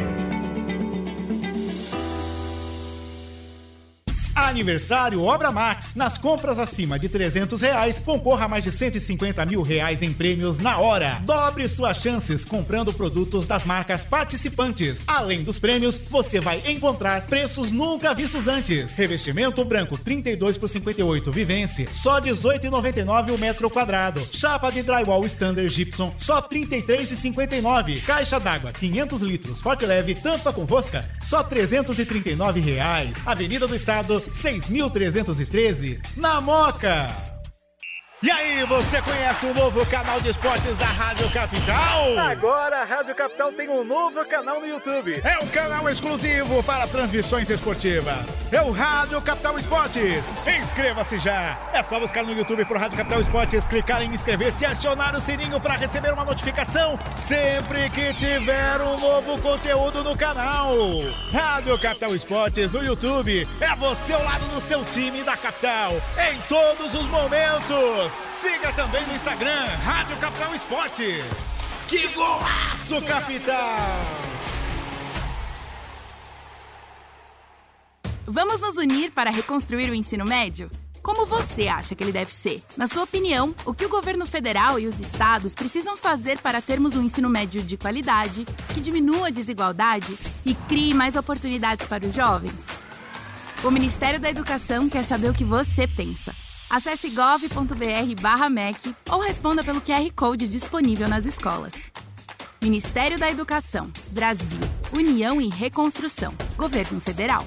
Aniversário Obra Max. Nas compras acima de 300 reais, concorra a mais de 150 mil reais em prêmios na hora. Dobre suas chances comprando produtos das marcas participantes. Além dos prêmios, você vai encontrar preços nunca vistos antes. Revestimento branco 32 por 58 Vivence, só 18,99 o metro quadrado. Chapa de drywall standard Gibson, só 33,59. Caixa d'água 500 litros, forte leve, tampa com rosca, só 339 reais. Avenida do Estado 6.313, na Moca. E aí, você conhece o novo canal de esportes da Rádio Capital? Agora a Rádio Capital tem um novo canal no YouTube. É um canal exclusivo para transmissões esportivas. É o Rádio Capital Esportes. Inscreva-se já. É só buscar no YouTube pro Rádio Capital Esportes, clicar em inscrever-se e acionar o sininho para receber uma notificação sempre que tiver um novo conteúdo no canal. Rádio Capital Esportes no YouTube. É você ao lado do seu time da capital em todos os momentos. Siga também no Instagram, Rádio Capital Esportes. Que golaço, capital! Vamos nos unir para reconstruir o ensino médio? Como você acha que ele deve ser? Na sua opinião, o que o governo federal e os estados precisam fazer para termos um ensino médio de qualidade, que diminua a desigualdade e crie mais oportunidades para os jovens? O Ministério da Educação quer saber o que você pensa. Acesse gov.br/mec ou responda pelo QR Code disponível nas escolas. Ministério da Educação, Brasil, União e Reconstrução, Governo Federal.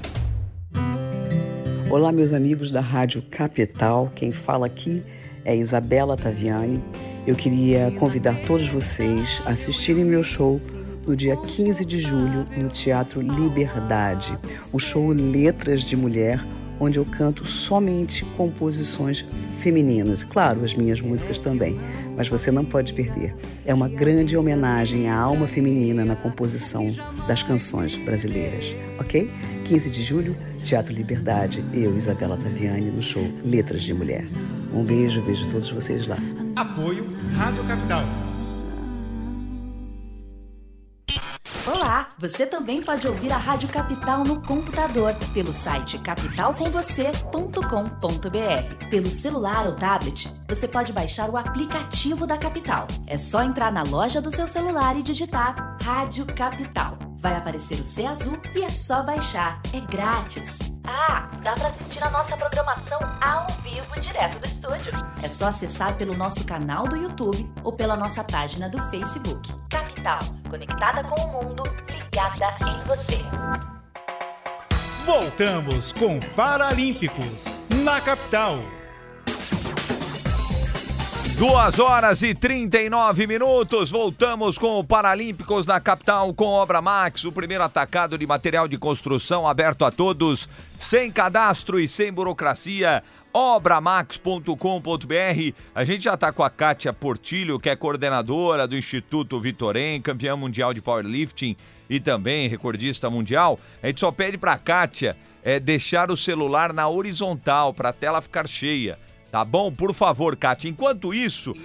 Olá, meus amigos da Rádio Capital. Quem fala aqui é Isabela Taviani. Eu queria convidar todos vocês a assistirem meu show no dia 15 de julho no Teatro Liberdade, o show Letras de Mulher, onde eu canto somente composições femininas. Claro, as minhas músicas também, mas você não pode perder. É uma grande homenagem à alma feminina na composição das canções brasileiras, ok? 15 de julho, Teatro Liberdade, eu, Isabela Taviani, no show Letras de Mulher. Um beijo, vejo todos vocês lá. Apoio Rádio Capital. Você também pode ouvir a Rádio Capital no computador, pelo site capitalcomvocê.com.br. Pelo celular ou tablet, você pode baixar o aplicativo da Capital. É só entrar na loja do seu celular e digitar Rádio Capital. Vai aparecer o C azul e é só baixar. É grátis. Ah, dá para assistir a nossa programação ao vivo direto do estúdio. É só acessar pelo nosso canal do YouTube ou pela nossa página do Facebook. Capital, conectada com o mundo, ligada em você. Voltamos com Paralímpicos na capital. Duas horas e 39 minutos. Voltamos com o Paralímpicos na capital com Obra Max, o primeiro atacado de material de construção aberto a todos, sem cadastro e sem burocracia. Obramax.com.br. A gente já está com a Kátia Portilho, que é coordenadora do Instituto Vitorém, campeã mundial de powerlifting e também recordista mundial. A gente só pede para a Kátia é, deixar o celular na horizontal para a tela ficar cheia. Tá bom? Por favor, Kátia. Enquanto isso.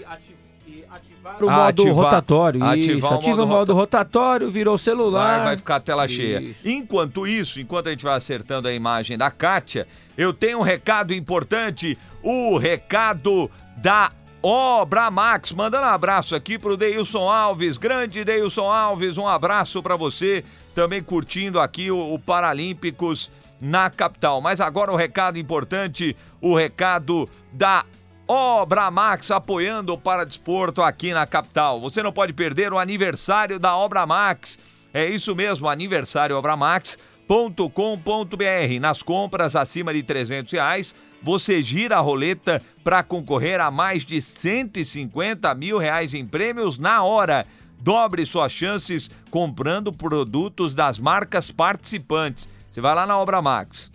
O modo Ativar- rotatório. ativar isso, o ativa modo o modo rotatório, virou celular. Vai, vai ficar a tela cheia. Enquanto isso, enquanto a gente vai acertando a imagem da Kátia, eu tenho um recado importante. O recado da Obra Max. Mandando um abraço aqui pro Deilson Alves. Grande Deilson Alves, um abraço para você. Também curtindo aqui o, o Paralímpicos na capital. Mas agora o recado importante, o recado da Obra Max apoiando o Paradesporto aqui na capital. Você não pode perder o aniversário da Obra Max. É isso mesmo, aniversário obramax.com.br. Nas compras acima de 300 reais, você gira a roleta para concorrer a mais de 150 mil reais em prêmios na hora. Dobre suas chances comprando produtos das marcas participantes. Você vai lá na Obra Max,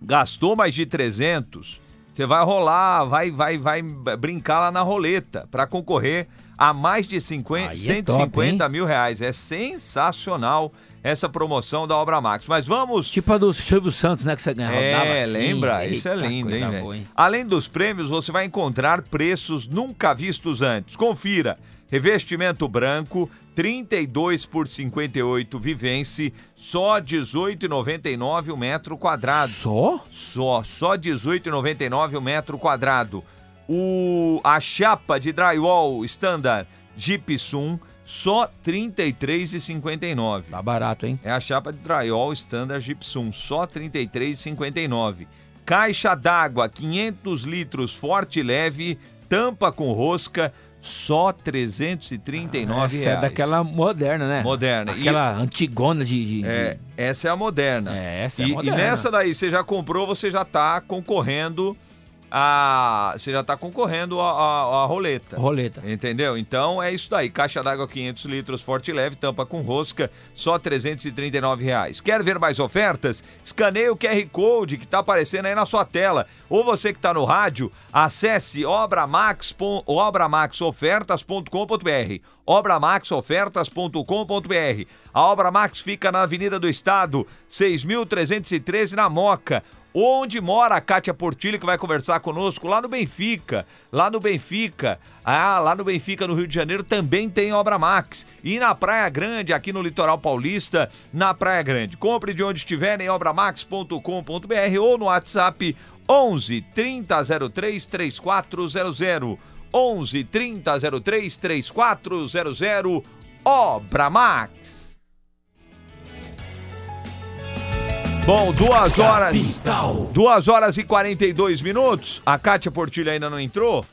gastou mais de 300, você vai rolar, vai vai vai brincar lá na roleta para concorrer a mais de 50, Aí é 150 top, mil reais. É sensacional essa promoção da Obra Max. Mas vamos. Tipo a do Silvio Santos, né? Que você ganhava. É, assim. lembra? Isso é Eita, lindo, hein, boa, hein? Além dos prêmios, você vai encontrar preços nunca vistos antes. Confira. Revestimento branco, 32 por 58 Vivence, só 18,99 o metro quadrado. Só? Só, só 18,99 o metro quadrado. O a chapa de drywall standard Gipsum só 33,59. Tá barato, hein? É a chapa de drywall standard Gipsum, só 33,59. Caixa d'água 500 litros forte e leve, tampa com rosca, só 339 Essa é reais. daquela moderna, né? Moderna. E- Aquela antigona de. de- de- É, essa é a moderna. É, essa é a e, moderna. E nessa daí você já comprou, você já tá concorrendo a. Você já tá concorrendo a roleta. Roleta. Entendeu? Então é isso daí. Caixa d'água 500 litros, forte e leve, tampa com rosca, só 339 reais. Quer ver mais ofertas? Escaneie o QR Code que está aparecendo aí na sua tela. Ou você que está no rádio, acesse obramax, obramaxofertas.com.br obramaxofertas.com.br A Obra Max fica na Avenida do Estado, 6.313 na Moca. Onde mora a Kátia Portilho, que vai conversar conosco lá no Benfica. Lá no Benfica. Ah, lá no Benfica, no Rio de Janeiro, também tem Obra Max. E na Praia Grande, aqui no Litoral Paulista, na Praia Grande. Compre de onde estiver em obramax.com.br ou no WhatsApp 11 3003 3400. 11 3003 3400. Obra Max. Bom, duas horas. Duas horas e 42 minutos. A Kátia Portilho ainda não entrou?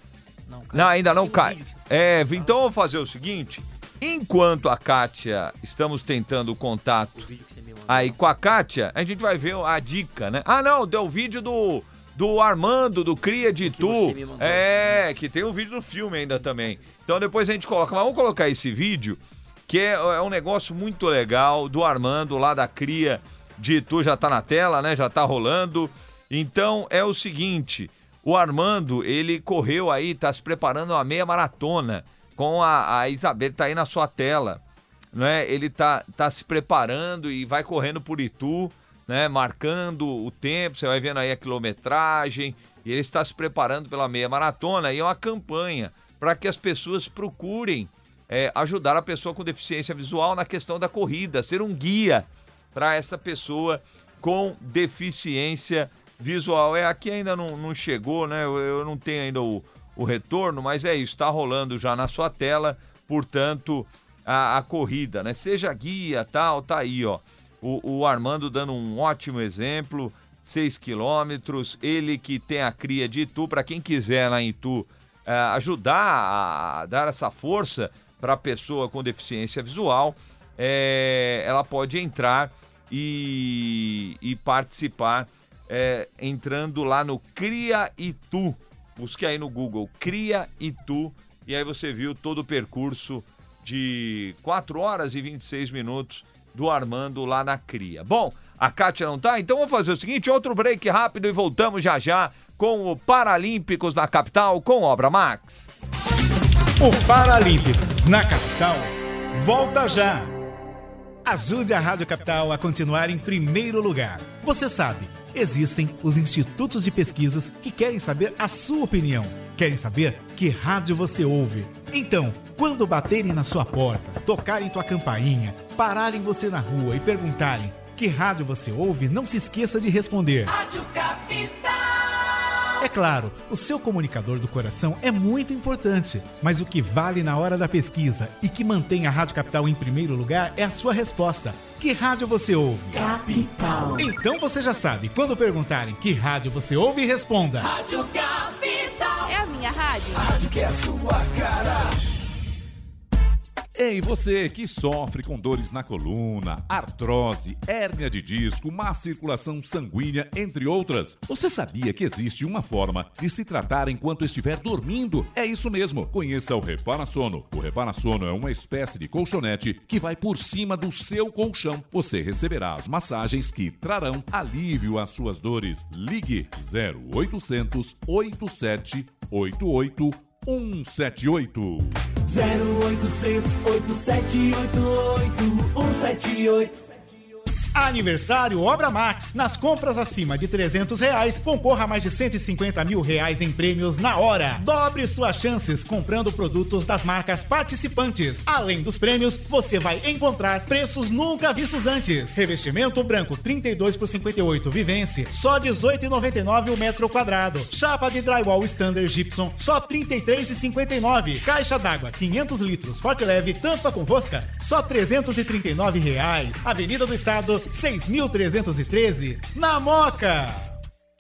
Não, ainda não cai. É, então vou fazer o seguinte. Enquanto a Kátia, estamos tentando o contato aí com a Kátia, a gente vai ver a dica, né? Ah, não, deu o vídeo do, do Armando, do Cria de Tu. É, que tem o vídeo do filme ainda também. Então depois a gente coloca. Mas vamos colocar esse vídeo, que é, é um negócio muito legal, do Armando lá da Cria de Tu. Já tá na tela, né? Já tá rolando. Então é o seguinte. O Armando, ele correu aí, tá se preparando uma meia maratona com a, a Isabel, tá aí na sua tela, né? Ele tá, tá se preparando e vai correndo por Itu, né? Marcando o tempo, você vai vendo aí a quilometragem, e ele está se preparando pela meia maratona e é uma campanha para que as pessoas procurem é, ajudar a pessoa com deficiência visual na questão da corrida, ser um guia para essa pessoa com deficiência visual. É, aqui ainda não, não chegou, né? Eu, eu não tenho ainda o, o retorno, mas é isso, está rolando já na sua tela, portanto, a, a corrida, né? Seja guia, tal, tá aí, ó. O, o Armando dando um ótimo exemplo, 6 quilômetros, ele que tem a cria de Itu, para quem quiser lá em Itu eh, ajudar a dar essa força para a pessoa com deficiência visual, eh, ela pode entrar e, e participar é, entrando lá no Cria Itu, Busque aí no Google Cria Itu e aí você viu todo o percurso de 4 horas e 26 minutos do Armando lá na Cria. Bom, a Kátia não tá? Então vamos fazer o seguinte, outro break rápido e voltamos já já com o Paralímpicos na capital com Obra Max. O Paralímpicos na capital volta já. Ajude a Rádio Capital a continuar em primeiro lugar. Você sabe, existem os institutos de pesquisas que querem saber a sua opinião. Querem saber que rádio você ouve. Então, quando baterem na sua porta, tocarem tua campainha, pararem você na rua e perguntarem que rádio você ouve, não se esqueça de responder. Rádio Capital. É claro, o seu comunicador do coração é muito importante, mas o que vale na hora da pesquisa e que mantém a Rádio Capital em primeiro lugar é a sua resposta. Que rádio você ouve? Capital. Então você já sabe, quando perguntarem que rádio você ouve, responda. Rádio Capital. É a minha rádio. A rádio que é a sua cara. Ei, você que sofre com dores na coluna, artrose, hérnia de disco, má circulação sanguínea, entre outras, você sabia que existe uma forma de se tratar enquanto estiver dormindo? É isso mesmo. Conheça o Repara Sono. O Repara Sono é uma espécie de colchonete que vai por cima do seu colchão. Você receberá as massagens que trarão alívio às suas dores. Ligue 0800 87 88 178. 0800 8788 178. Aniversário Obra Max. Nas compras acima de 300 reais, concorra a mais de 150 mil reais em prêmios na hora. Dobre suas chances comprando produtos das marcas participantes. Além dos prêmios, você vai encontrar preços nunca vistos antes. Revestimento branco 32 por 58 Vivence, só 18,99 o metro quadrado. Chapa de drywall Standard Gibson, só 33,59. Caixa d'água 500 litros Forte Leve, tampa com rosca, só 339 reais. Avenida do Estado 6.313, na Moca.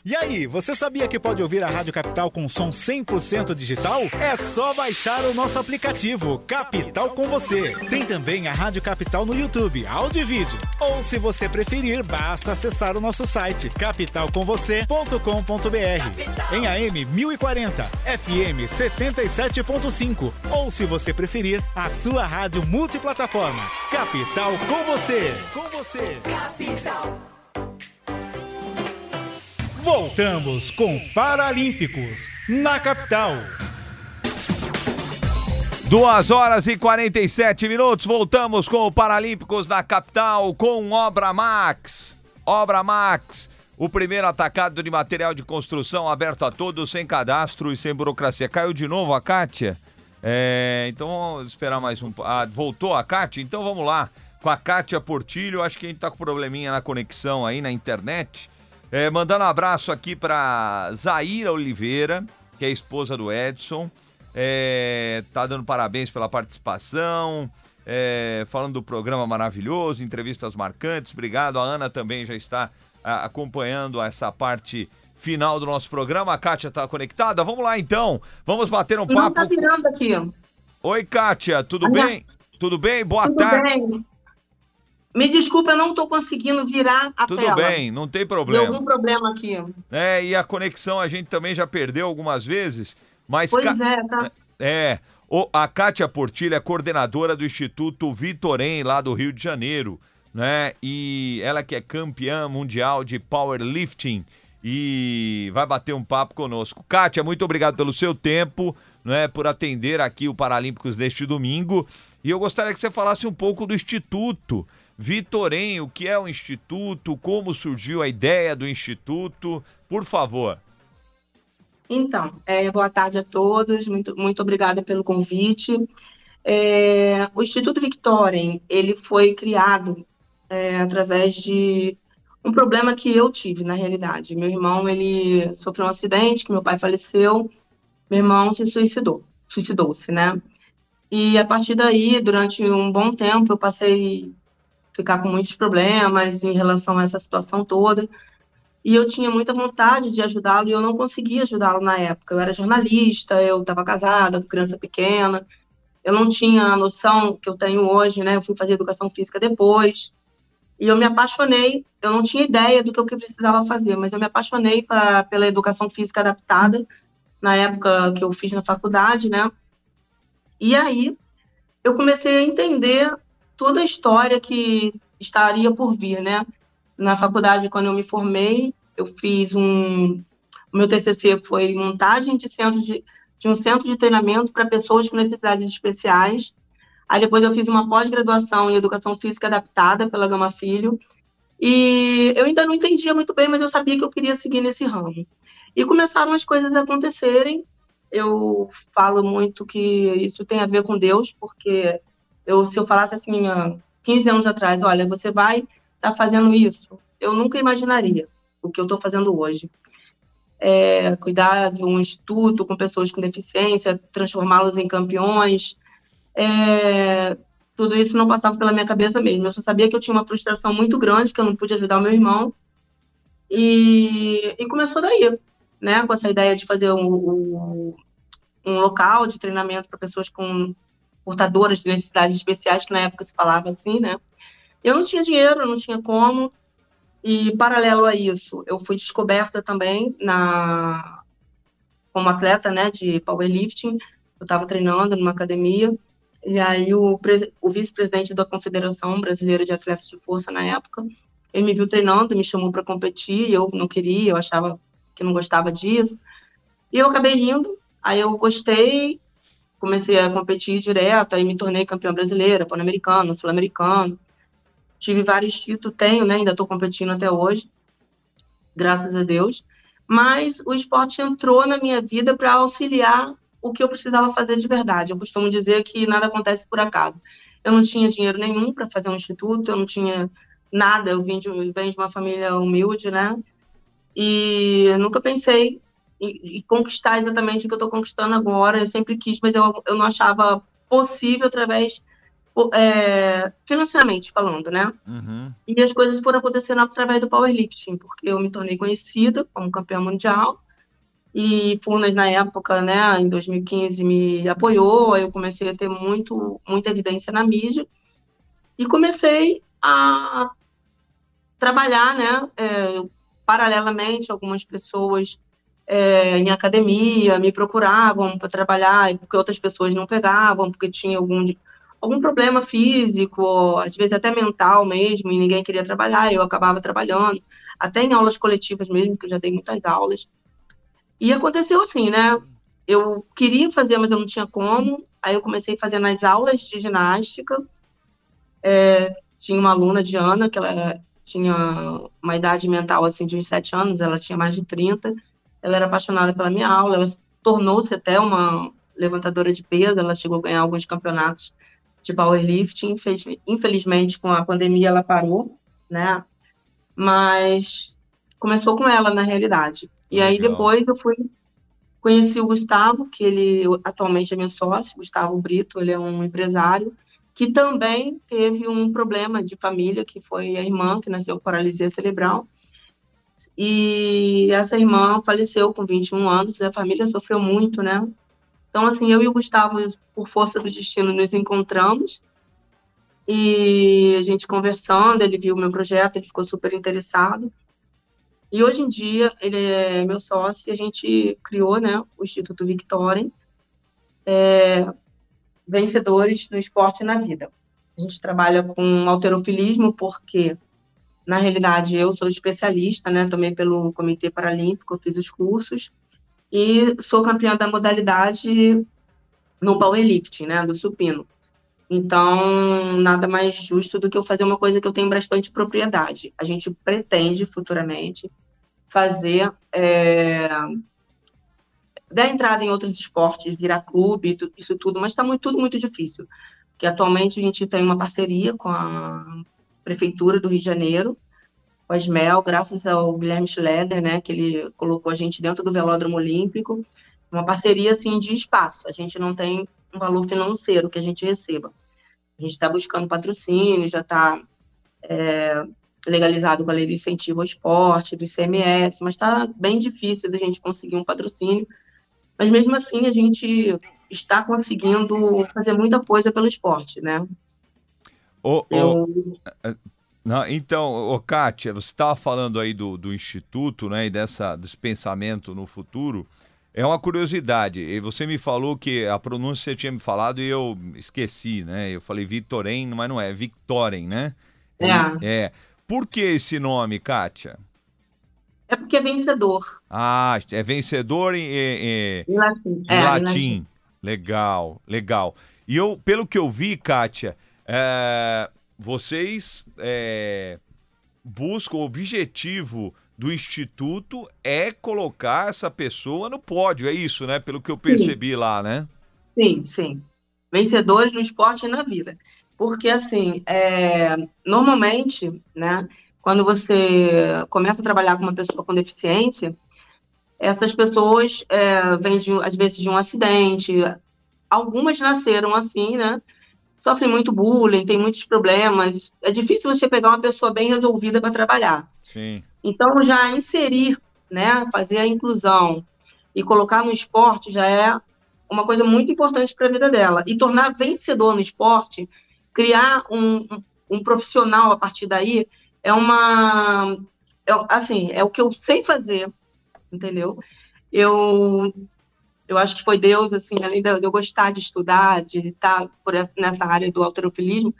E aí, você sabia que pode ouvir a Rádio Capital com som 100% digital? É só baixar o nosso aplicativo Capital com você. Tem também a Rádio Capital no YouTube, áudio e vídeo. Ou se você preferir, basta acessar o nosso site capitalcomvocê.com.br. Em AM 1040, FM 77.5 ou se você preferir, a sua rádio multiplataforma. Capital com você. Com você. Capital. Voltamos com Paralímpicos na capital. Duas horas e 47 minutos, voltamos com o Paralímpicos da capital com Obra Max. Obra Max, o primeiro atacado de material de construção aberto a todos, sem cadastro e sem burocracia. Caiu de novo a Kátia? É, então vamos esperar mais um. Ah, voltou a Kátia? Então vamos lá. Com a Kátia Portilho, acho que a gente tá com probleminha na conexão aí na internet. É, mandando um abraço aqui para Zaira Oliveira, que é esposa do Edson. É, tá dando parabéns pela participação. É, falando do programa maravilhoso, entrevistas marcantes. Obrigado. A Ana também já está a, acompanhando essa parte final do nosso programa. A Kátia está conectada. Vamos lá então. Vamos bater um Não papo. tá virando aqui. Oi, Kátia, tudo Olha. bem? Tudo bem? Boa Tudo tarde. bem? Me desculpa, eu não estou conseguindo virar a Tudo tela. bem, não tem problema. algum problema aqui. É, e a conexão a gente também já perdeu algumas vezes, mas... Pois Ca- é, tá. É, o- a Kátia Portilho é coordenadora do Instituto Vitorem, lá do Rio de Janeiro, né? E ela que é campeã mundial de powerlifting e vai bater um papo conosco. Kátia, muito obrigado pelo seu tempo, né? Por atender aqui o Paralímpicos deste domingo. E eu gostaria que você falasse um pouco do Instituto Vitorem, o que é o Instituto, como surgiu a ideia do Instituto, por favor. Então, é, boa tarde a todos, muito, muito obrigada pelo convite. É, o Instituto Victorem, ele foi criado é, através de um problema que eu tive, na realidade. Meu irmão, ele sofreu um acidente, que meu pai faleceu, meu irmão se suicidou, suicidou-se, né? E a partir daí, durante um bom tempo, eu passei ficar com muitos problemas em relação a essa situação toda. E eu tinha muita vontade de ajudá-lo e eu não conseguia ajudá-lo na época. Eu era jornalista, eu estava casada, com criança pequena, eu não tinha a noção que eu tenho hoje, né? Eu fui fazer educação física depois. E eu me apaixonei, eu não tinha ideia do que eu precisava fazer, mas eu me apaixonei pra, pela educação física adaptada, na época que eu fiz na faculdade, né? E aí eu comecei a entender toda a história que estaria por vir, né? Na faculdade, quando eu me formei, eu fiz um. O meu TCC foi montagem de, centro de, de um centro de treinamento para pessoas com necessidades especiais. Aí depois eu fiz uma pós-graduação em educação física adaptada pela Gama Filho. E eu ainda não entendia muito bem, mas eu sabia que eu queria seguir nesse ramo. E começaram as coisas a acontecerem. Eu falo muito que isso tem a ver com Deus, porque eu, se eu falasse assim, há 15 anos atrás, olha, você vai estar tá fazendo isso, eu nunca imaginaria o que eu estou fazendo hoje. É, cuidar de um instituto com pessoas com deficiência, transformá-los em campeões, é, tudo isso não passava pela minha cabeça mesmo. Eu só sabia que eu tinha uma frustração muito grande, que eu não pude ajudar o meu irmão. E, e começou daí, né? Com essa ideia de fazer um, um, um local de treinamento para pessoas com portadoras de necessidades especiais, que na época se falava assim, né? Eu não tinha dinheiro, não tinha como. E paralelo a isso, eu fui descoberta também na como atleta, né, de powerlifting. Eu estava treinando numa academia e aí o, o vice-presidente da Confederação Brasileira de Atletas de Força na época, ele me viu treinando, me chamou para competir, eu não queria, eu achava que não gostava disso. E eu acabei indo, aí eu gostei, comecei a competir direto, aí me tornei campeã brasileira, pan-americano, sul-americano. Tive vários títulos, tenho, né? Ainda estou competindo até hoje, graças a Deus. Mas o esporte entrou na minha vida para auxiliar o que eu precisava fazer de verdade. Eu costumo dizer que nada acontece por acaso. Eu não tinha dinheiro nenhum para fazer um instituto, eu não tinha nada, eu vim de, venho de uma família humilde, né? E nunca pensei em conquistar exatamente o que eu estou conquistando agora. Eu sempre quis, mas eu, eu não achava possível através é, financeiramente falando, né? Uhum. E as coisas foram acontecendo através do powerlifting, porque eu me tornei conhecida como campeã mundial e Furnas na época, né, em 2015 me apoiou, eu comecei a ter muito muita evidência na mídia e comecei a trabalhar, né, é, paralelamente algumas pessoas é, em academia me procuravam para trabalhar porque outras pessoas não pegavam porque tinha algum algum problema físico, às vezes até mental mesmo, e ninguém queria trabalhar, eu acabava trabalhando, até em aulas coletivas mesmo, que eu já dei muitas aulas. E aconteceu assim, né? Eu queria fazer, mas eu não tinha como. Aí eu comecei a fazer nas aulas de ginástica. É, tinha uma aluna, Diana, que ela tinha uma idade mental assim de uns 7 anos, ela tinha mais de 30. Ela era apaixonada pela minha aula, ela tornou-se até uma levantadora de peso, ela chegou a ganhar alguns campeonatos de powerlifting. Infelizmente, com a pandemia, ela parou, né? Mas começou com ela, na realidade. E aí depois eu fui conheci o Gustavo, que ele atualmente é meu sócio, Gustavo Brito, ele é um empresário que também teve um problema de família, que foi a irmã que nasceu com paralisia cerebral. E essa irmã faleceu com 21 anos, a família sofreu muito, né? Então, assim, eu e o Gustavo, por força do destino, nos encontramos. E a gente conversando, ele viu o meu projeto, ele ficou super interessado. E hoje em dia ele é meu sócio a gente criou né, o Instituto Victorem, é, vencedores no esporte e na vida. A gente trabalha com alterofilismo porque, na realidade, eu sou especialista, né, também pelo Comitê Paralímpico, eu fiz os cursos, e sou campeã da modalidade no powerlifting, né, do supino. Então, nada mais justo do que eu fazer uma coisa que eu tenho bastante propriedade. A gente pretende futuramente fazer é, dar entrada em outros esportes, virar clube, isso tudo, mas está muito, tudo muito difícil. Porque atualmente a gente tem uma parceria com a Prefeitura do Rio de Janeiro, com a SMEL, graças ao Guilherme Schleder, né, que ele colocou a gente dentro do Velódromo Olímpico, uma parceria assim de espaço. A gente não tem um valor financeiro que a gente receba. A gente está buscando patrocínio, já está é, legalizado com a lei de incentivo ao esporte, do ICMS, mas está bem difícil da gente conseguir um patrocínio. Mas mesmo assim, a gente está conseguindo fazer muita coisa pelo esporte, né? Oh, Eu... Não, então, ô, Kátia, você estava falando aí do, do Instituto, né, e dessa, desse pensamento no futuro. É uma curiosidade. E você me falou que a pronúncia você tinha me falado e eu esqueci, né? Eu falei Vitoren, mas não é, Victoren, né? É. É. Por que esse nome, Kátia? É porque é vencedor. Ah, é vencedor em, em, Em latim. É, em latim. latim. Legal, legal. E eu, pelo que eu vi, Kátia, é, vocês é, buscam, o objetivo do Instituto é colocar essa pessoa no pódio, é isso, né? Pelo que eu percebi lá, né? Sim, sim. Vencedores no esporte e na vida. Porque, assim, é, normalmente, né, quando você começa a trabalhar com uma pessoa com deficiência, essas pessoas é, vêm, de, às vezes, de um acidente. Algumas nasceram assim, né? Sofrem muito bullying, tem muitos problemas. É difícil você pegar uma pessoa bem resolvida para trabalhar. Sim. Então, já inserir, né, fazer a inclusão e colocar no esporte já é uma coisa muito importante para a vida dela. E tornar vencedor no esporte, criar um, um, um profissional a partir daí, é uma. é, assim, é o que eu sei fazer, entendeu? Eu. Eu acho que foi Deus, assim, além de eu gostar de estudar, de estar por essa, nessa área do alterofilismo,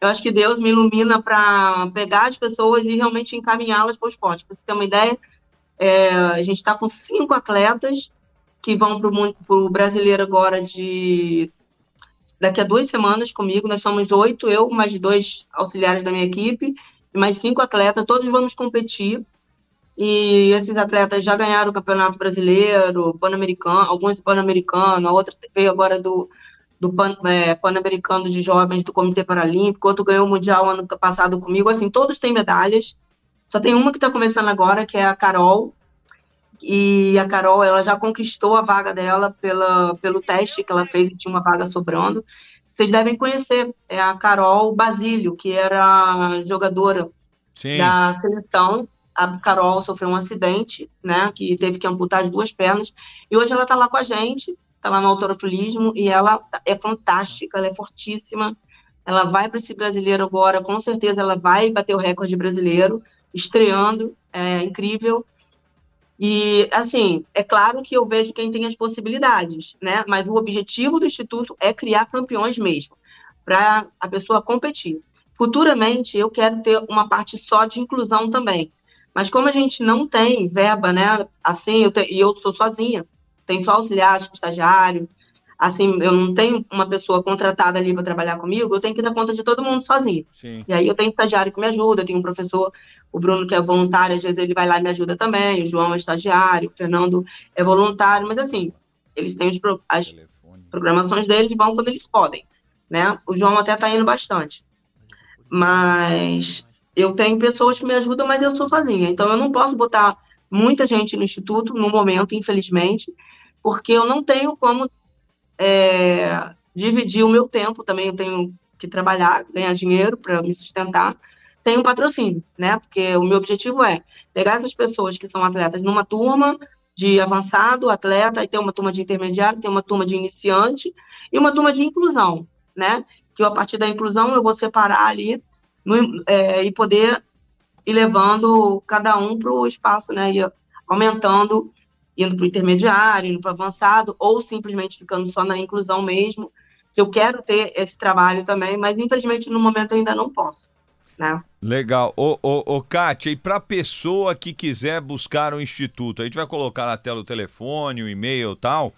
eu acho que Deus me ilumina para pegar as pessoas e realmente encaminhá-las para o esporte. Para você ter uma ideia, é, a gente está com cinco atletas que vão para o brasileiro agora de daqui a duas semanas comigo. Nós somos oito, eu mais dois auxiliares da minha equipe mais cinco atletas. Todos vamos competir. E esses atletas já ganharam o Campeonato Brasileiro, Pan-Americano, alguns Pan-Americano, a outra veio agora do, do Pan, é, Pan-Americano de Jovens do Comitê Paralímpico, outro ganhou o Mundial ano passado comigo, assim, todos têm medalhas, só tem uma que está começando agora, que é a Carol, e a Carol, ela já conquistou a vaga dela pela, pelo teste que ela fez e tinha uma vaga sobrando. Vocês devem conhecer, é a Carol Basílio, que era jogadora Sim. da seleção. A Carol sofreu um acidente, né, que teve que amputar as duas pernas, e hoje ela está lá com a gente, está lá no autorofilismo, e ela é fantástica, ela é fortíssima, ela vai para esse brasileiro agora, com certeza ela vai bater o recorde brasileiro, estreando, é incrível, e, assim, é claro que eu vejo quem tem as possibilidades, né? Mas o objetivo do Instituto é criar campeões mesmo, para a pessoa competir. Futuramente, eu quero ter uma parte só de inclusão também. Mas como a gente não tem verba, né? Assim, eu te, e eu sou sozinha, tem só auxiliar, estagiário, assim, eu não tenho uma pessoa contratada ali para trabalhar comigo, eu tenho que dar conta de todo mundo sozinho. Sim. E aí eu tenho estagiário que me ajuda, eu tenho um professor, o Bruno que é voluntário, às vezes ele vai lá e me ajuda também, o João é estagiário, o Fernando é voluntário, mas assim, eles têm os, as programações deles vão quando eles podem, né? O João até tá indo bastante. Mas eu tenho pessoas que me ajudam, mas eu sou sozinha, então eu não posso botar muita gente no instituto no momento, infelizmente, porque eu não tenho como é, dividir o meu tempo também, eu tenho que trabalhar, ganhar dinheiro para me sustentar, sem um patrocínio, né? Porque o meu objetivo é pegar essas pessoas que são atletas numa turma de avançado, atleta, e ter uma turma de intermediário, ter uma turma de iniciante e uma turma de inclusão, né? Que a partir da inclusão eu vou separar ali no- é, e poder ir levando cada um para o espaço, né? E aumentando, indo para o intermediário, indo para o avançado, ou simplesmente ficando só na inclusão mesmo. Eu quero ter esse trabalho também, mas infelizmente no momento ainda não posso, né? Legal. Ô, ô, ô Kátia, e para pessoa que quiser buscar o Instituto, a gente vai colocar na tela o telefone, o e-mail e tal,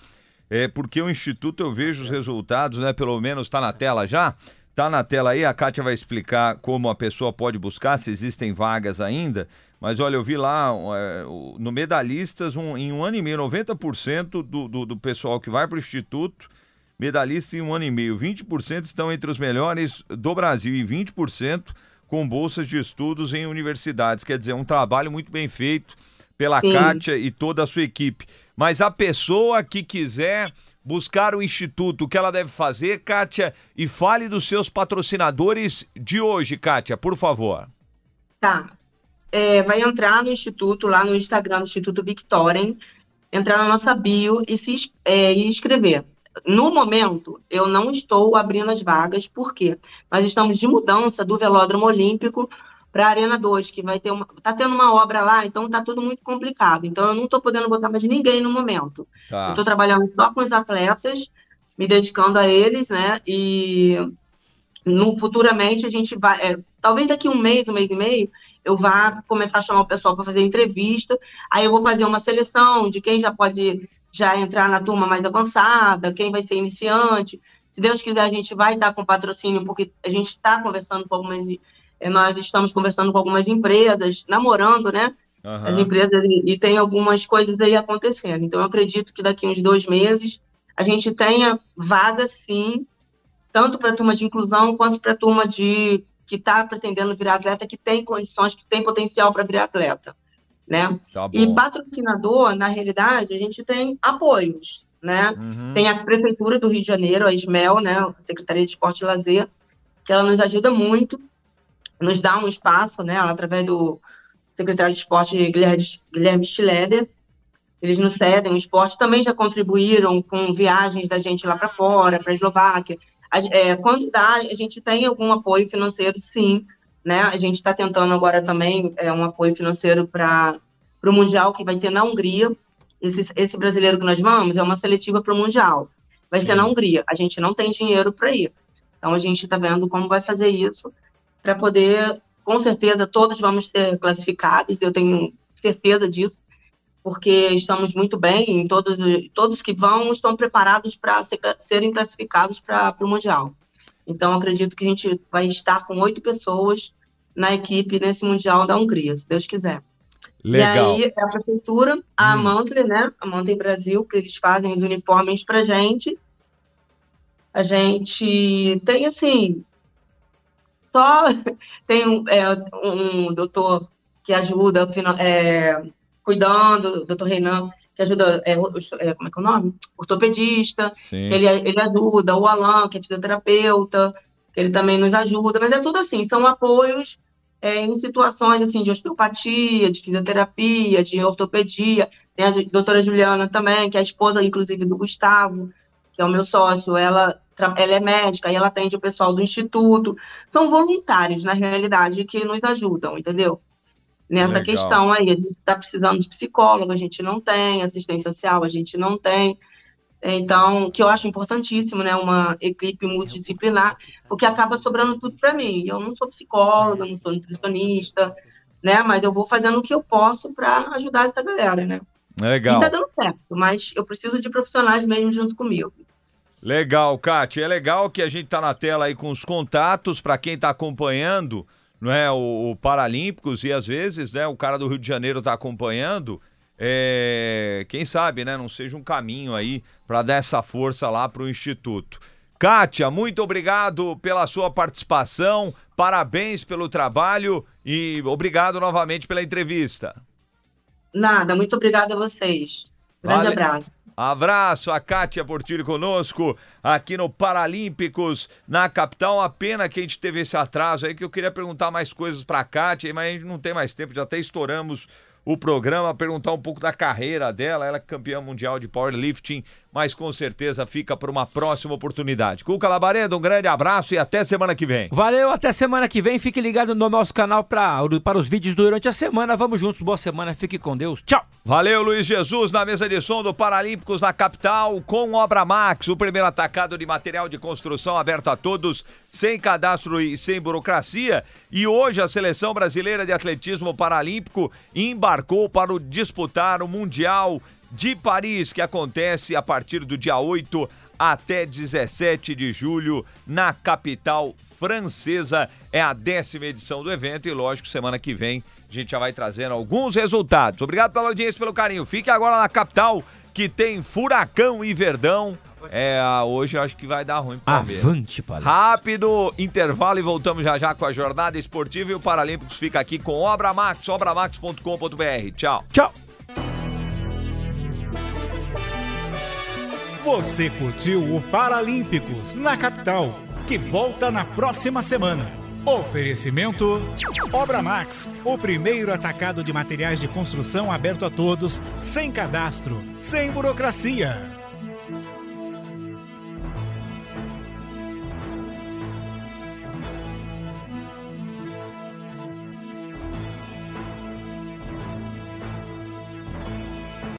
é porque o Instituto eu vejo os resultados, né? Pelo menos tá na tela já? Tá na tela aí, a Kátia vai explicar como a pessoa pode buscar, se existem vagas ainda. Mas olha, eu vi lá é, no Medalhistas, um- em um ano e meio, 90% do, do, do pessoal que vai para o Instituto, medalhistas em um ano e meio, 20% estão entre os melhores do Brasil e 20% com bolsas de estudos em universidades. Quer dizer, um trabalho muito bem feito pela Sim. Kátia e toda a sua equipe. Mas a pessoa que quiser buscar o Instituto, o que ela deve fazer, Kátia? E fale dos seus patrocinadores de hoje, Kátia, por favor. Tá. É, vai entrar no Instituto, lá no Instagram do Instituto Victorem, entrar na nossa bio e se é, e inscrever. No momento, eu não estou abrindo as vagas, por quê? Nós estamos de mudança do Velódromo Olímpico para a Arena 2, que vai ter uma. Tá tendo uma obra lá, então tá tudo muito complicado. Então eu não estou podendo botar mais ninguém no momento. Tá. Eu estou trabalhando só com os atletas, me dedicando a eles, né? E no futuramente a gente vai. é, talvez daqui um mês, um mês e meio, eu vá começar a chamar o pessoal para fazer entrevista. Aí eu vou fazer uma seleção de quem já pode já entrar na turma mais avançada, quem vai ser iniciante. Se Deus quiser, a gente vai estar com patrocínio, porque a gente está conversando com algumas. Eh, Nós estamos conversando com algumas empresas, namorando, né? Aham. As empresas, e, e tem algumas coisas aí acontecendo. Então, eu acredito que daqui uns dois meses a gente tenha vaga, sim, tanto para a turma de inclusão quanto para a turma de que está pretendendo virar atleta, que tem condições, que tem potencial para virar atleta, né? Tá E patrocinador, na realidade, a gente tem apoios, né? Uhum. Tem a Prefeitura do Rio de Janeiro, a SMEL, né? A Secretaria de Esporte e Lazer, que ela nos ajuda muito, nos dá um espaço, né? Através do secretário de Esporte, Guilherme, Guilherme Schleder, eles nos cedem o esporte, também já contribuíram com viagens da gente lá para fora, para a Eslováquia. É, quando dá, a gente tem algum apoio financeiro, sim, né? A gente está tentando agora também é, um apoio financeiro para o Mundial que vai ter na Hungria. Esse, esse brasileiro que nós vamos é uma seletiva para o Mundial. Vai ser na Hungria. A gente não tem dinheiro para ir. Então a gente está vendo como vai fazer isso para poder, com certeza, todos vamos ser classificados. Eu tenho certeza disso porque estamos muito bem, em todos, todos que vão estão preparados para ser- serem classificados para o Mundial. Então, acredito que a gente vai estar com oito pessoas na equipe nesse Mundial da Hungria, se Deus quiser. Legal. E aí, a prefeitura, a Mantle, né? A Mantle Brasil, que eles fazem os uniformes pra gente. A gente tem, assim, só tem um, é, um doutor que ajuda, é, cuidando, doutor Reinan, que ajuda, é, é, como é que é o nome? Ortopedista, ele, ele ajuda, o Alan, que é fisioterapeuta, que ele também nos ajuda, mas é tudo assim, são apoios é, em situações assim de osteopatia, de fisioterapia, de ortopedia. Tem a doutora Juliana também, que é a esposa, inclusive, do Gustavo, que é o meu sócio. Ela, ela é médica e ela atende o pessoal do instituto. São voluntários, na realidade, que nos ajudam, entendeu? Nessa Legal. questão aí, a gente está precisando de psicólogo, a gente não tem, assistência social, a gente não tem. Então, que eu acho importantíssimo, né, uma equipe multidisciplinar, porque acaba sobrando tudo para mim. Eu não sou psicóloga, não sou nutricionista, né, mas eu vou fazendo o que eu posso para ajudar essa galera, né? Legal. E tá dando certo, mas eu preciso de profissionais mesmo junto comigo. Legal, Kátia. É legal que a gente tá na tela aí com os contatos para quem tá acompanhando, não é, o, o Paralímpicos e às vezes, né, o cara do Rio de Janeiro tá acompanhando. É, quem sabe, né, não seja um caminho aí para dar essa força lá pro instituto. Kátia, muito obrigado pela sua participação. Parabéns pelo trabalho e obrigado novamente pela entrevista. Nada, muito obrigada a vocês. Grande Vale- abraço. Abraço a Kátia Portilho conosco aqui no Paralímpicos, na capital. Uma pena que a gente teve esse atraso aí, que eu queria perguntar mais coisas pra Kátia, mas a gente não tem mais tempo, já até estouramos o programa, perguntar um pouco da carreira dela. Ela é campeã mundial de powerlifting, mas com certeza fica para uma próxima oportunidade. Cuca Labareda, um grande abraço e até semana que vem. Valeu, até semana que vem. Fique ligado no nosso canal pra, para os vídeos durante a semana. Vamos juntos, boa semana, fique com Deus. Tchau! Valeu, Luiz Jesus, na mesa de som do Paralímpicos na capital, com Obra Max, o primeiro atacado de material de construção aberto a todos, sem cadastro e sem burocracia. E hoje a seleção brasileira de atletismo paralímpico embarcou para o disputar o Mundial de Paris, que acontece a partir do dia 8 até 17 de julho na capital francesa. É a décima edição do evento e, lógico, semana que vem a gente já vai trazendo alguns resultados. Obrigado pela audiência e pelo carinho. Fique agora na capital, que tem Furacão e Verdão. É, hoje eu acho que vai dar ruim pro Palmeiras. Avante, palestra. Rápido intervalo e voltamos já já com a jornada esportiva e o Paralímpicos fica aqui com Obra Max, obramax.com.br. Tchau. Tchau. Você curtiu o Paralímpicos na capital, que volta na próxima semana. Oferecimento Obra Max, o primeiro atacado de materiais de construção aberto a todos, sem cadastro, sem burocracia.